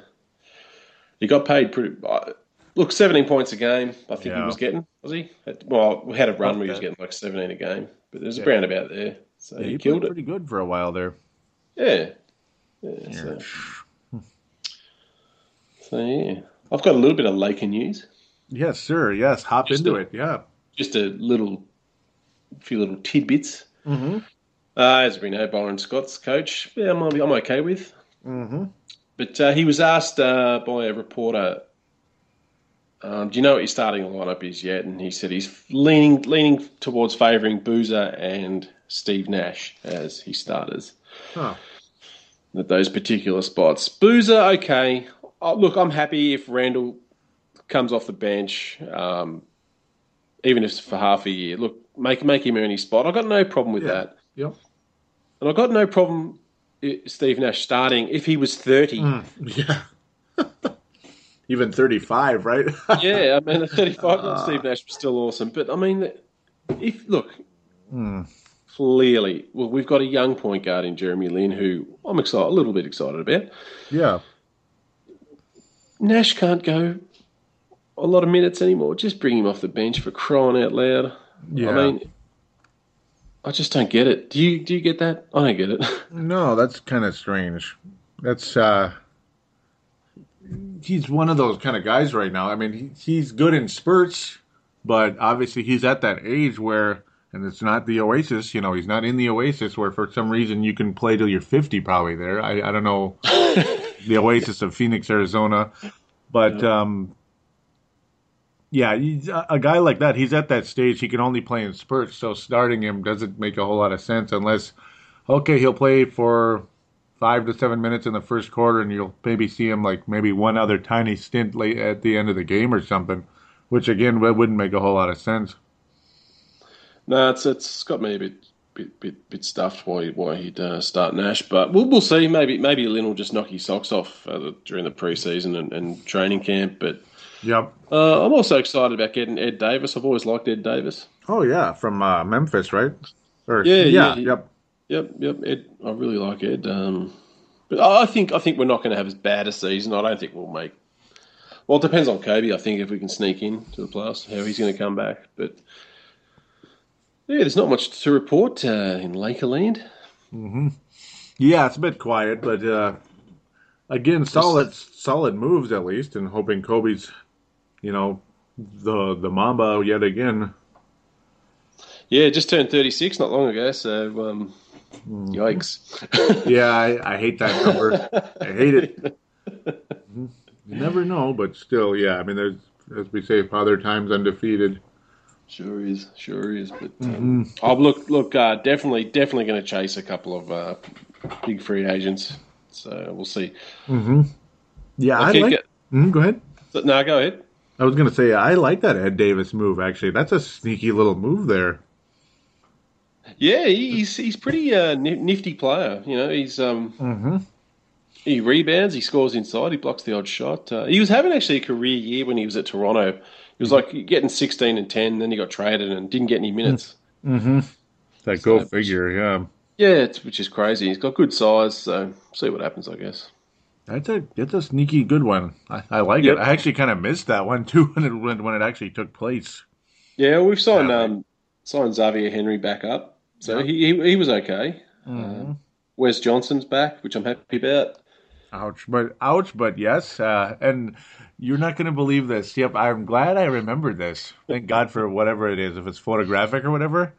he got paid pretty. Uh, look, seventeen points a game. I think he was getting. Was he? Well, we had a run where he was getting like seventeen a game, but there's a
Yeah.
round about there, so
Yeah,
he,
he
killed it.
pretty good for a while there.
Yeah. Yeah. So, so yeah, I've got a little bit of Laker news.
Yes, sir. Yes, hop
Just
into
a-
it. Yeah.
just a little, few little tidbits.
Mm-hmm.
Uh, as we know, Byron Scott's coach. Yeah, I'm, I'm okay with.
Mm-hmm.
But uh, he was asked uh, by a reporter, um, "Do you know what your starting lineup is yet?" And he said he's leaning leaning towards favouring Boozer and Steve Nash as his starters
Huh.
at those particular spots. Boozer, okay. Oh, look, I'm happy if Randle comes off the bench, um, even if it's for half a year. Look, make make him earn his spot. I've got no problem with
Yeah.
that.
Yep.
And I've got no problem Steve Nash starting if he was 30.
Mm, yeah. (laughs) Even 35, right? (laughs)
Yeah, I mean, at 35, uh. Steve Nash was still awesome. But, I mean, if look, mm. clearly, well, we've got a young point guard in Jeremy Lin who I'm excited, a little bit excited about.
yeah.
Nash can't go a lot of minutes anymore. Just bring him off the bench for crying out loud.
Yeah.
I mean, I just don't get it. Do you do you get that? I don't get it. (laughs)
No, that's kind of strange. That's uh he's one of those kind of guys right now. I mean, he, he's good in spurts, but obviously he's at that age where and it's not the Oasis, you know, he's not in the Oasis where for some reason you can play till you're 50 probably there. I I don't know (laughs) the Oasis of Phoenix, Arizona, but um yeah, a a guy like that, he's at that stage. He can only play in spurts, so starting him doesn't make a whole lot of sense unless okay, he'll play for five to seven minutes in the first quarter, and you'll maybe see him like maybe one other tiny stint late at the end of the game or something, which again wouldn't make a whole lot of sense.
no, it's it's got me a bit bit bit, bit stuffed why why he'd uh, start Nash, but we'll we'll see. Maybe maybe Lin will just knock his socks off uh, during the preseason and, and training camp. But
Yep.
uh, I'm also excited about getting Ed Davis. I've always liked Ed Davis.
Oh yeah, from uh, Memphis, right? Or,
Yeah,
yeah,
yeah.
yep.
Yep, yep. Ed, I really like Ed. Um, but I think I think we're not going to have as bad a season. I don't think we'll make. Well, it depends on Kobe. I think if we can sneak in to the playoffs, how he's going to come back. But yeah, there's not much to report uh, in Lakerland.
Yeah, it's a bit quiet, but uh, again, solid, solid moves at least, and hoping Kobe's, you know, the the Mamba yet again.
Yeah, just turned 36 not long ago. So um, yikes. (laughs)
Yeah, I, I hate that number. (laughs) I hate it. You never know, but still, yeah. I mean, there's as we say, father time's undefeated.
Sure is, sure is. But um, oh, look, look, uh, definitely, definitely going to chase a couple of uh, big free agents. So we'll see.
Yeah, I like.
get-
Mhm, go ahead.
So, no, go ahead.
I was gonna say I like that Ed Davis move. Actually, that's a sneaky little move there.
Yeah, he's he's pretty uh, nifty player. You know, he's um he rebounds, he scores inside, he blocks the odd shot. Uh, he was having actually a career year when he was at Toronto. He was like getting sixteen and ten, then he got traded and didn't get any minutes.
That go figure. Yeah,
Yeah, it's, which is crazy. He's got good size, so see what happens, I guess.
That's a that's a sneaky good one. I, I like
Yep.
it. I actually kind of missed that one (laughs) too when it when, when it actually took place.
Yeah, we've signed
Yeah.
um, signed Xavier Henry back up, so he, he he was okay. Uh, Wes Johnson's back, which I'm happy about.
Ouch, but ouch, but yes, uh, and you're not going to believe this. Yep, I'm glad I remembered this. Thank God for whatever it is, if it's photographic or whatever.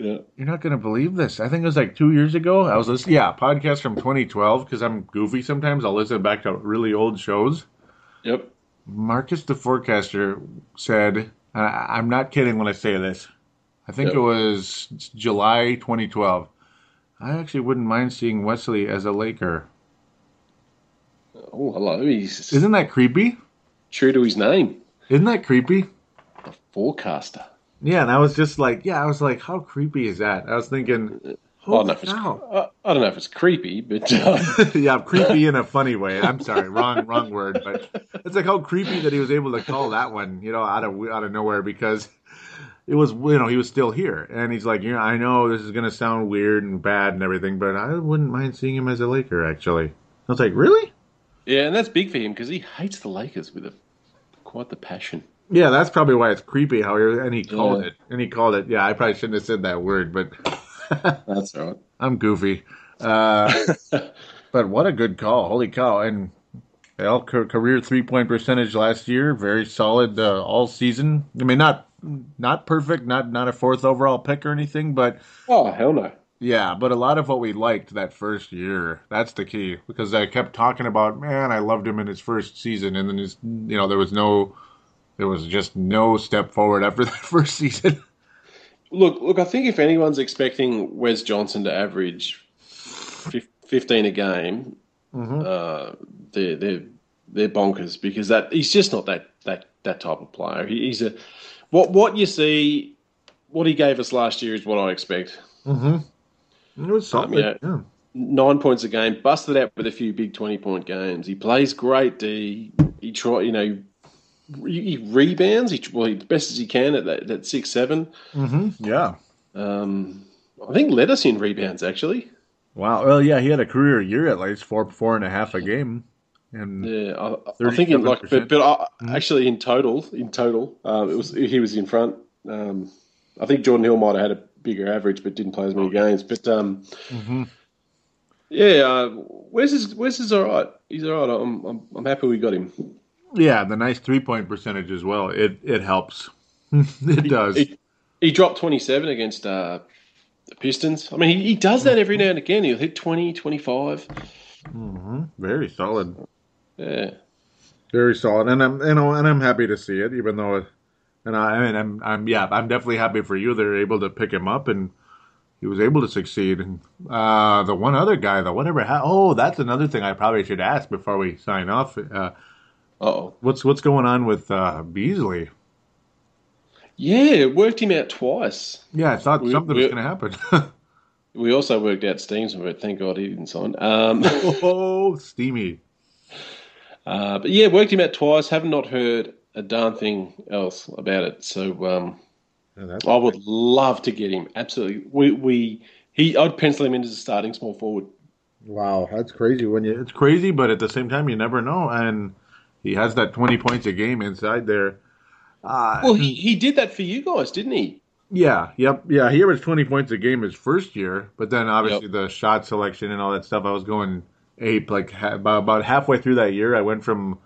Yeah.
You're not going to believe this. I think it was like two years ago. I was listening, yeah, podcast from 2012 because I'm goofy sometimes. I'll listen back to really old shows.
Yep.
Marcus the Forecaster said, I, I'm not kidding when I say this. I think
Yep.
it was July 2012. I actually wouldn't mind seeing Wesley as a Laker.
Oh, hello. He's
Isn't that creepy?
true to his name.
Isn't that creepy?
The Forecaster.
Yeah, and I was just like, yeah, I was like, how creepy is that? I was thinking,
I don't know if it's
cow.
I, I don't know if it's creepy, but uh, (laughs)
yeah, creepy in a funny way. I'm sorry, wrong, wrong word, but it's like how creepy that he was able to call that one, you know, out of out of nowhere because it was, you know, he was still here, and he's like, yeah, I know this is gonna sound weird and bad and everything, but I wouldn't mind seeing him as a Laker. Actually, I was like, really?
yeah, and that's big for him because he hates the Lakers with a quite the passion.
Yeah, that's probably why it's creepy. How he and he called
Yeah.
it, and he called it. Yeah, I probably shouldn't have said that word, but. (laughs)
That's right.
I'm goofy. Uh, (laughs) but what a good call. Holy cow. And well, career three point percentage last year, very solid uh, all season. I mean, not not perfect, not not a fourth overall pick or anything, but
Oh hell no.
yeah, but a lot of what we liked that first year. That's the key because I kept talking about, man, I loved him in his first season, and then his, you know, there was no, there was just no step forward after (laughs) that first season.
Look, look. I think if anyone's expecting Wes Johnson to average fif- fifteen a game, mm-hmm. uh, they're they're they're bonkers because that he's just not that that that type of player. He, he's a what what you see, what he gave us last year is what I expect. Mm-hmm.
It was um, solid.
yeah.
yeah.
Nine points a game, busted out with a few big twenty point games. He plays great. D. He try, you know, he, rebounds. He well, he, best as he can at that, that six seven.
Yeah.
Um, I think led us in rebounds actually.
Wow. Well, yeah, he had a career year at least four four and a half a game, and
Yeah, I, I think in like, but, but I, actually in total, in total, um, it was he was in front. Um, I think Jordan Hill might have had a bigger average, but didn't play as many games. But um, yeah, uh, Wes is Wes is all right. He's all right. I'm I'm, I'm happy we got him.
Yeah, the nice three point percentage as well. It it helps. (laughs) it does.
He, he dropped 27 against uh, the Pistons. I mean, he, he does that every now and again. He'll hit 20, 25.
Very solid.
Yeah.
Very solid, and I'm you know, and I'm happy to see it, even though, it, and I, I mean, I'm I'm yeah, I'm definitely happy for you. They're able to pick him up, and he was able to succeed. And uh, the one other guy, though, whatever. Ha- oh, that's another thing I probably should ask before we sign off. Uh,
Oh.
what's what's going on with uh, Beasley?
Yeah, it worked him out twice.
Yeah, I thought
We-
something
we-
was going to happen. (laughs)
We also worked out Steam's, but thank God he didn't sign. Um, (laughs)
oh, steamy.
uh, but yeah, worked him out twice. Have not heard a darn thing else about it. So um,
that's
I would love to get him. Absolutely. We we he I'd pencil him in as a starting small forward.
wow, that's crazy when you
It's crazy, but at the same time, you never know. And he has that 20 points a game inside there. Uh,
Well, he, he did that for you guys, didn't he?
yeah, yep, yeah. He averaged 20 points a game his first year, but then obviously the shot selection and all that stuff, I was going ape. Like ha- about, about halfway through that year, I went from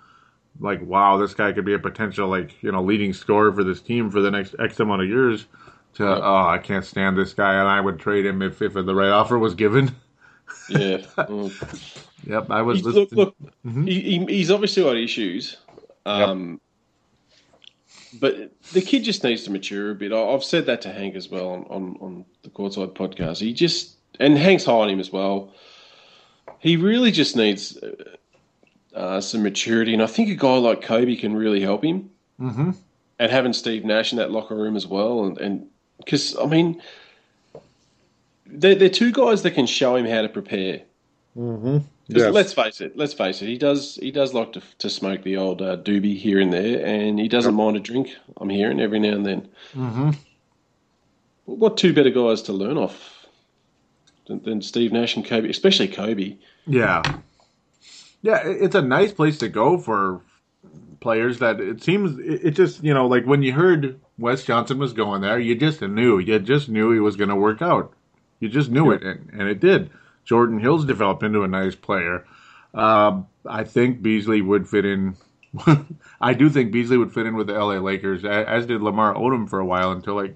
like, wow, this guy could be a potential like you know leading scorer for this team for the next X amount of years. To oh, I can't stand this guy, and I would trade him if if the right offer was given. (laughs)
Yeah. (laughs) Mm.
Yep, I was.
He's, look, look
Mhm.
he, he, he's obviously got issues. Um, But the kid just needs to mature a bit. I- I've said that to Hank as well on, on, on the Courtside podcast. He just, and Hank's high on him as well. He really just needs uh, uh, some maturity. And I think a guy like Kobe can really help him.
hmm
And having Steve Nash in that locker room as well. And, and because, I mean, they're, they're two guys that can show him how to prepare.
Mm-hmm.
'Cause
Yes.
Let's face it. Let's face it. He does. He does like to to smoke the old uh, doobie here and there, and he doesn't mind a drink. I'm hearing every now and then.
hmm
What two better guys to learn off than, than Steve Nash and Kobe, especially Kobe?
Yeah. Yeah, it's a nice place to go for players that it seems it it just, you know, like when you heard Wes Johnson was going there, you just knew. You just knew he was going to work out. You just knew it, and, and it did. Jordan Hill's developed into a nice player. Um, I think Beasley would fit in. (laughs) I do think Beasley would fit in with the LA Lakers, as did Lamar Odom for a while until like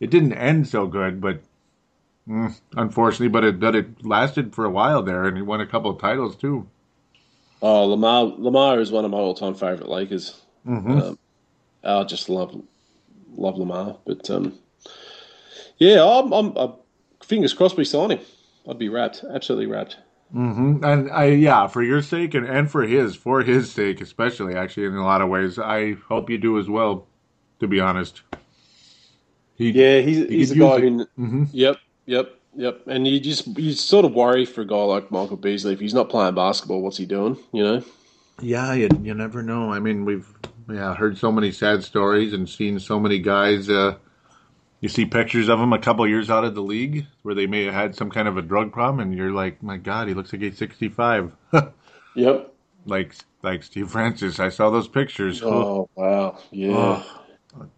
it didn't end so good, but mm, unfortunately, but it but it lasted for a while there, and he won a couple of titles too.
Oh, Lamar. Lamar is one of my all-time favorite Lakers.
Mm-hmm.
Um, I just love love Lamar, but um, yeah, I'm, I'm, i fingers crossed we sign him. I'd be wrapped, absolutely wrapped.
Mm-hmm. And I, yeah, for your sake and, and for his, for his sake, especially actually in a lot of ways, I hope you do as well. To be honest, he,
Yeah, he's he's a guy who.
Mhm.
Yep, yep, yep. And you just you sort of worry for a guy like Michael Beasley if he's not playing basketball, what's he doing? You know.
yeah, you, you never know. I mean, we've yeah heard so many sad stories and seen so many guys. Uh, you see pictures of him a couple years out of the league where they may have had some kind of a drug problem, and you're like, my God, he looks like he's 65. (laughs)
Yep.
like like Steve Francis. I saw those pictures.
Oh wow, yeah.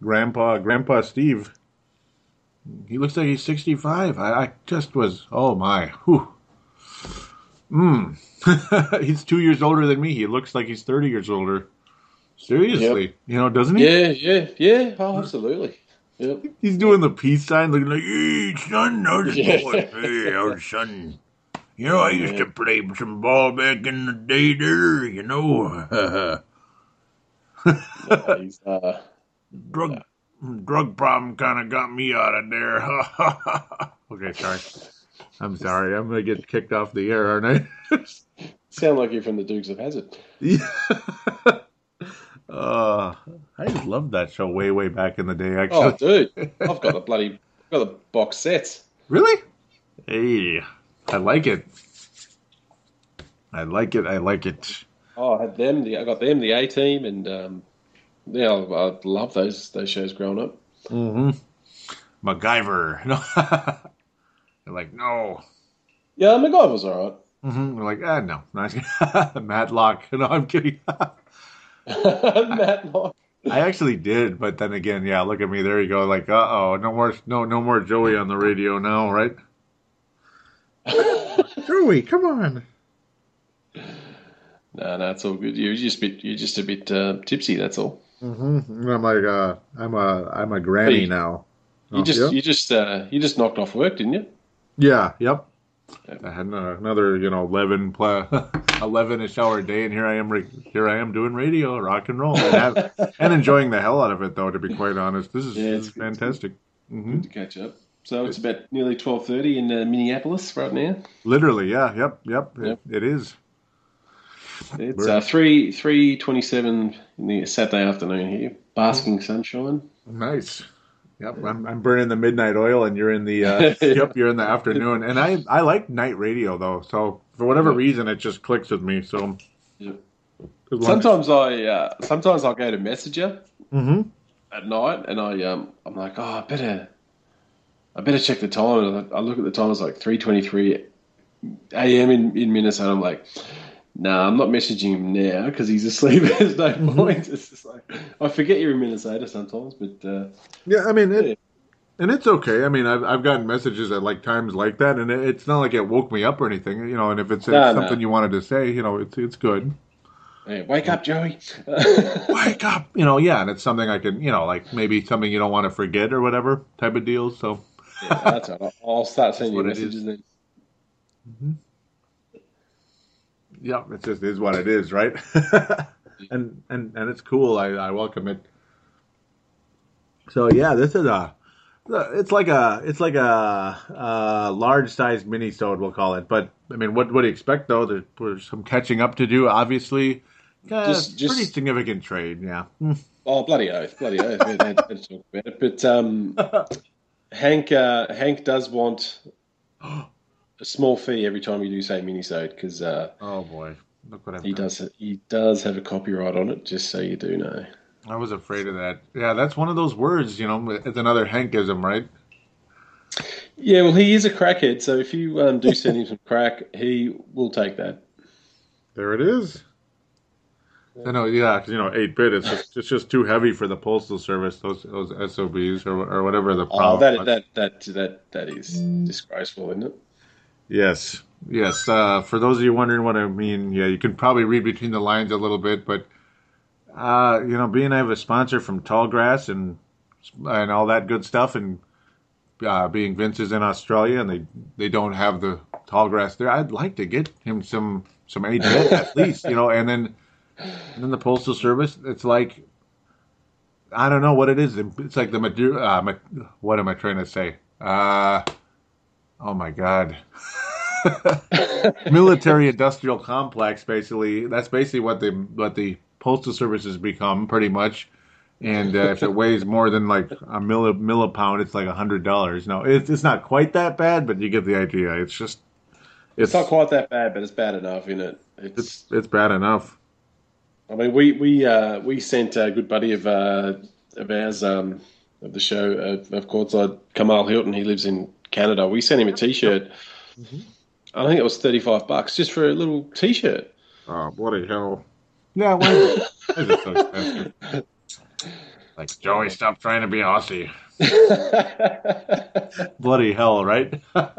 Grandpa, Grandpa Steve. He looks like he's 65. I, I just was, oh my, whew. Mm. (laughs) he's two years older than me. He looks like he's 30 years older. Seriously. You know, doesn't he?
Yeah, yeah, yeah. Oh, absolutely. Yep.
He's doing the peace sign, looking like, hey, son, how's (laughs) it
Yeah.
going? Hey, how's son? You know, I used to play some ball back in the day there, you know.
Yeah, he's, (laughs) uh,
drug drug problem kind of got me out of there. (laughs) okay, sorry. I'm sorry. I'm gonna get kicked off the air, aren't I?
sound like you're from the Dukes of Hazzard.
yeah. Loved that show way, way back in the day. Actually,
Oh, dude, (laughs) I've got the bloody, I've got the box sets.
really? Hey, I like it. I like it. I like it.
Oh, I had them. The, I got them, the A Team, and um, yeah, I, I love those those shows growing up.
Mm-hmm. MacGyver. (laughs) No. They're like, no.
Yeah, MacGyver was all right.
Mm-hmm. We're like, ah, no. (laughs) Matlock. No, I'm kidding.
Matlock.
I actually did, but then again, yeah, look at me. There you go. Like, uh oh, no more, no, no more Joey on the radio now, right? (laughs)
Joey, come on.
No, no, it's all good. You're just a bit, you're just a bit uh, tipsy. That's all.
Mm-hmm. I'm like, uh, I'm a, I'm a granny
Hey.
now.
You
Oh,
just,
yeah?
you just, uh, you just knocked off work, didn't you?
Yeah. Yep. I had another, another you know, eleven, pl- (laughs) eleven-ish hour day, and here I am, here I am doing radio, rock and roll, and, have, and enjoying the hell out of it. Though, to be quite honest, this is,
Yeah, it's
is
good. It's
fantastic. hmm
Good to catch up. So it's about nearly twelve thirty in uh, Minneapolis right now.
Literally, yeah, yep, yep,
Yep.
It, it is.
It's uh, three three twenty seven in the Saturday afternoon here, basking sunshine.
Nice. Yep, I'm, I'm burning the midnight oil, and you're in the uh, (laughs) yep, you're in the afternoon. And I I like night radio though, so for whatever reason, it just clicks with me. So as-
Sometimes I uh, sometimes I'll go to Messenger
Mhm.
at night, and I um, I'm like, oh, I better, I better check the time. And I I look at the time; it's like three twenty three a.m. in in Minnesota. I'm like, nah, I'm not messaging him now because he's asleep. (laughs) There's no point. It's just like I forget you're in Minnesota sometimes, but uh,
Yeah, I mean, it,
Yeah.
and it's okay. I mean, I've I've gotten messages at like times like that, and it, it's not like it woke me up or anything, you know. And if it's,
No,
it's
no.
something you wanted to say, you know, it's it's good.
hey, wake up, Joey. (laughs)
Wake up, you know. Yeah, and it's something I can, you know, like maybe something you don't want to forget or whatever type of deal. So
yeah, that's all. I'll start (laughs) sending you
That's what it
messages then.
Yeah, it just is what it is, right? (laughs) and and and it's cool. I I welcome it. So yeah, this is a. It's like a it's like a, uh large sized mini sode we'll call it. But I mean, what what do you expect though? There, there's some catching up to do. Obviously, uh,
Just- just-
pretty significant trade. Yeah.
Oh, bloody oath, bloody oath. We had to talk about it. But um, (laughs) Hank, uh, Hank does want (gasps) (gasps) a small fee every time you do say minisode because uh,
Oh boy, look what I've
he
done.
does he does have a copyright on it. Just so you do know.
I was afraid of that. Yeah, that's one of those words. You know, it's another Hankism, right?
Yeah, well, he is a crackhead, so if you um, do send him some (laughs) crack, he will take that.
There it is. I know, yeah, because you know, eight bit is just it's just too heavy for the postal service. Those those SOBs or or whatever the
Oh,
problem.
that that that that that is disgraceful, isn't it?
Yes, yes. Uh, for those of you wondering what I mean, yeah, you can probably read between the lines a little bit, but uh, you know, being I have a sponsor from Tallgrass and and all that good stuff, and uh, being Vince is in Australia and they they don't have the Tallgrass there, I'd like to get him some some bit at (laughs) least, you know, and then and then the postal service, it's like. I don't know what it is. It's like the. Uh, what am I trying to say? Uh, oh my god military industrial complex basically that's basically what the what the postal service has become pretty much and uh, if it weighs more than like a milli, millipound it's like a hundred dollars no it's, it's not quite that bad but you get the idea it's just it's
It's not quite that bad, but it's bad enough, isn't it? It's.
it's, it's bad enough
I mean, we we uh, we sent a good buddy of uh, of ours um, of the show uh, of courtside Kamal Hilton. He lives in Canada. We sent him a T-shirt. Mm-hmm. I think it was thirty five bucks just for a little T-shirt.
oh bloody hell yeah why is is so expensive like joey stop trying to be aussie (laughs) bloody hell right (laughs)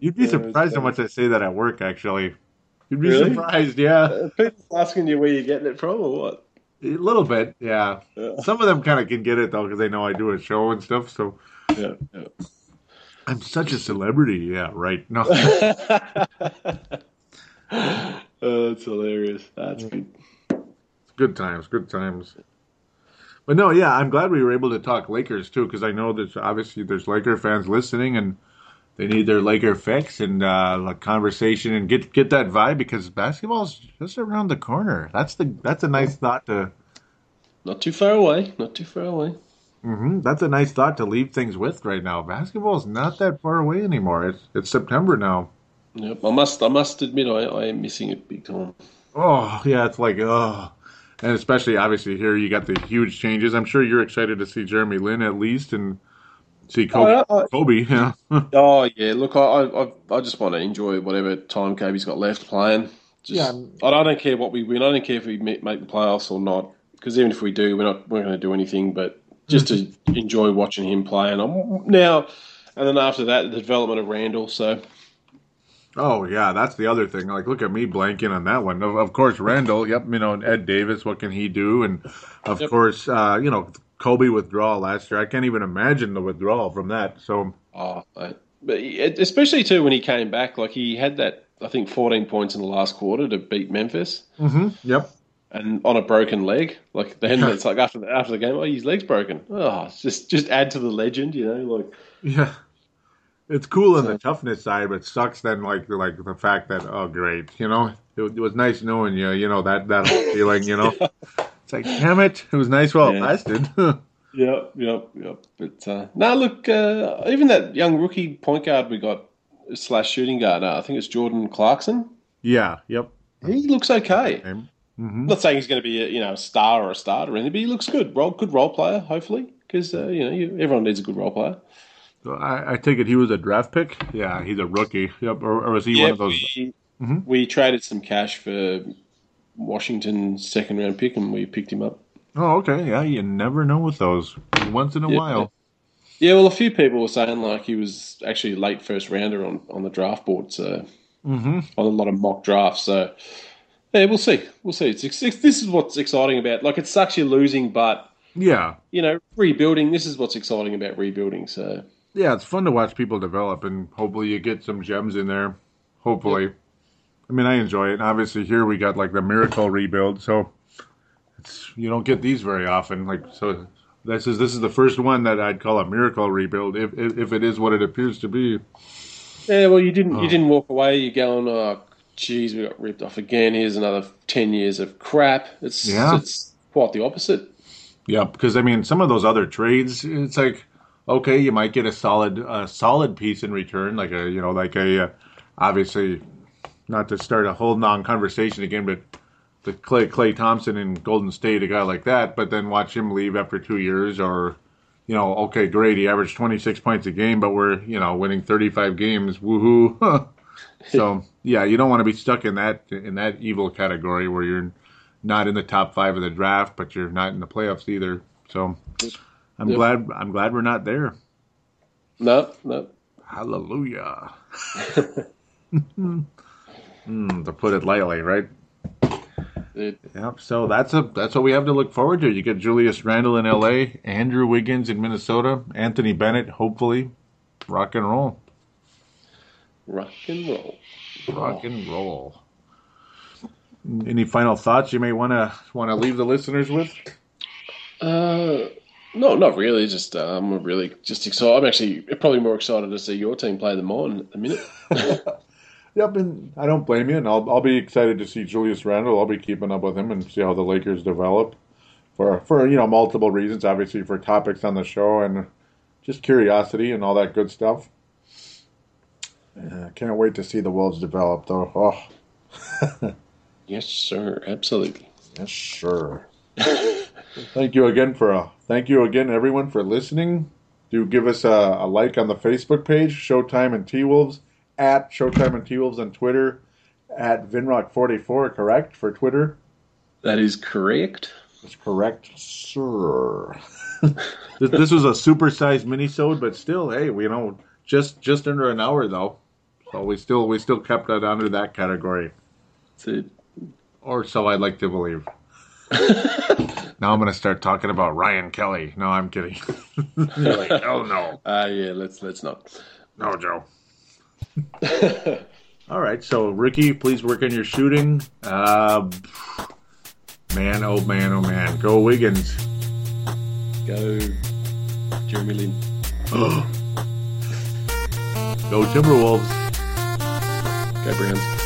you'd be
Yeah,
surprised how much i say that at work actually you'd be
Really?
surprised yeah uh,
People asking you where you're getting it from or what?
A little bit, yeah.
Yeah.
Some of them kind of can get it though because they know I do a show and stuff. So
Yeah, yeah.
I'm such a celebrity. Yeah, right. No, (laughs)
oh, that's hilarious. That's good.
good times, good times. But no, yeah, I'm glad we were able to talk Lakers too because I know there's obviously there's Laker fans listening and they need their Laker fix and uh, like conversation and get get that vibe because basketball's just around the corner. That's the that's a nice thought to.
Not too far away. Not too far away.
Hmm that's a nice thought to leave things with right now. Basketball's not that far away anymore. It's it's September now.
Yep. I must. I must admit, I, I am missing it big time.
Oh, yeah, it's like, oh. And especially, obviously, here you got the huge changes. I'm sure you're excited to see Jeremy Lin at least and see Kobe.
Oh, I-
Kobe, (laughs) yeah.
Oh yeah, look, I, I I just want to enjoy whatever time Kobe's got left playing. Just,
Yeah.
I don't, I don't care what we win. I don't care if we make, make the playoffs or not. Because even if we do, we're not we're going to do anything. But just to enjoy watching him play. And I'm, now, and then after that, the development of Randle. So
oh, yeah, that's the other thing. Like, look at me blanking on that one. Of, of course, Randle, yep, you know, and Ed Davis, what can he do? And, of
Yep.
course, uh, you know, Kobe withdrawal last year. I can't even imagine the withdrawal from that. So,
Oh, but especially too when he came back, like he had that I think 14 points in the last quarter to beat Memphis,
mhm, yep.
And on a broken leg. Like then it's like after the, after the game, oh his leg's broken. Oh, it's just just add to the legend, you know. Like
Yeah. It's cool on the toughness side, but sucks then like like the fact that oh great, you know, it, it was nice knowing you, you know that that feeling, you know. (laughs) It's like damn it, it was nice while it lasted. (laughs)
Yep, yep, yep. But uh, no, look, uh, even that young rookie point guard we got slash shooting guard, uh, I think it's Jordan Clarkson.
yeah, yep.
He looks okay. I'm not saying he's going to be a you know a star or a starter or anything, but he looks good. Role, good role player, hopefully, because uh, you know you, everyone needs a good role player.
So I, I take it he was a draft pick. Yeah, he's a rookie. Yep, or, or was he one of those?
we, we traded some cash for Washington's second round pick, and we picked him up.
Oh, okay. Yeah, you never know with those. Once in a
Yeah.
while.
Yeah, well, a few people were saying like he was actually late first rounder on, on the draft board, so
Mm-hmm.
on a lot of mock drafts. So yeah, we'll see. We'll see. It's, it's, this is what's exciting about. Like it sucks you're losing, but
Yeah,
you know rebuilding. This is what's exciting about rebuilding. So
yeah. It's fun to watch people develop, and hopefully you get some gems in there. Hopefully, I mean, I enjoy it. And obviously, here we got like the miracle rebuild, so it's you don't get these very often. Like so, this is this is the first one that I'd call a miracle rebuild, if if, if it is what it appears to be.
yeah, well, you didn't you oh. didn't walk away. You're going, oh, geez, we got ripped off again. Here's another ten years of crap. It's
Yeah.
it's quite the opposite.
Yeah, because I mean, some of those other trades, it's like, okay, you might get a solid, a solid piece in return, like a, you know, like a, uh, obviously, not to start a whole non-conversation again, but the Klay Klay Thompson in Golden State, a guy like that, but then watch him leave after two years, or, you know, okay, great, he averaged twenty six points a game, but we're, you know, winning thirty five games, woohoo. (laughs) so (laughs) yeah, you don't want to be stuck in that in that evil category where you're not in the top five of the draft, but you're not in the playoffs either. So I'm
Yep.
glad I'm glad we're not there.
No, no.
Hallelujah. (laughs) (laughs) mm, to put it lightly, right?
It,
Yep. So that's a that's what we have to look forward to. You get Julius Randle in L.A., Andrew Wiggins in Minnesota, Anthony Bennett, hopefully, rock and roll,
rock and roll.
rock and roll. Any final thoughts you may want to want to leave the listeners with?
Uh, no, not really. Just uh, I'm really just excited. I'm actually probably more excited to see your team play than mine at the minute. (laughs) (laughs)
Yep, and I don't blame you, and I'll I'll be excited to see Julius Randle. I'll be keeping up with him and see how the Lakers develop, for for you know multiple reasons. Obviously, for topics on the show and just curiosity and all that good stuff. Uh, can't wait to see the Wolves develop, though. Oh, (laughs)
yes, sir. Absolutely.
yes, sure. thank you again for uh, thank you again, everyone, for listening. Do give us a, a like on the Facebook page, Showtime and T Wolves at Showtime and T Wolves on Twitter, at Vinrock44, correct for Twitter.
That is correct.
That's correct, sir. (laughs) this, this was a supersized minisode, but still, hey, we you know just just under an hour though, so we still we still kept it under that category,
it.
or so I'd like to believe. (laughs) now I'm gonna start talking about Ryan Kelly. No, I'm kidding. (laughs) Like, hell no,
Ah, yeah. Let's let's not.
no, Joe. (laughs) All right, so Ricky, please work on your shooting. Uh, man, oh man, oh man, go Wiggins.
Go, Jeremy Lin. (gasps)
Go Timberwolves.
Go Browns.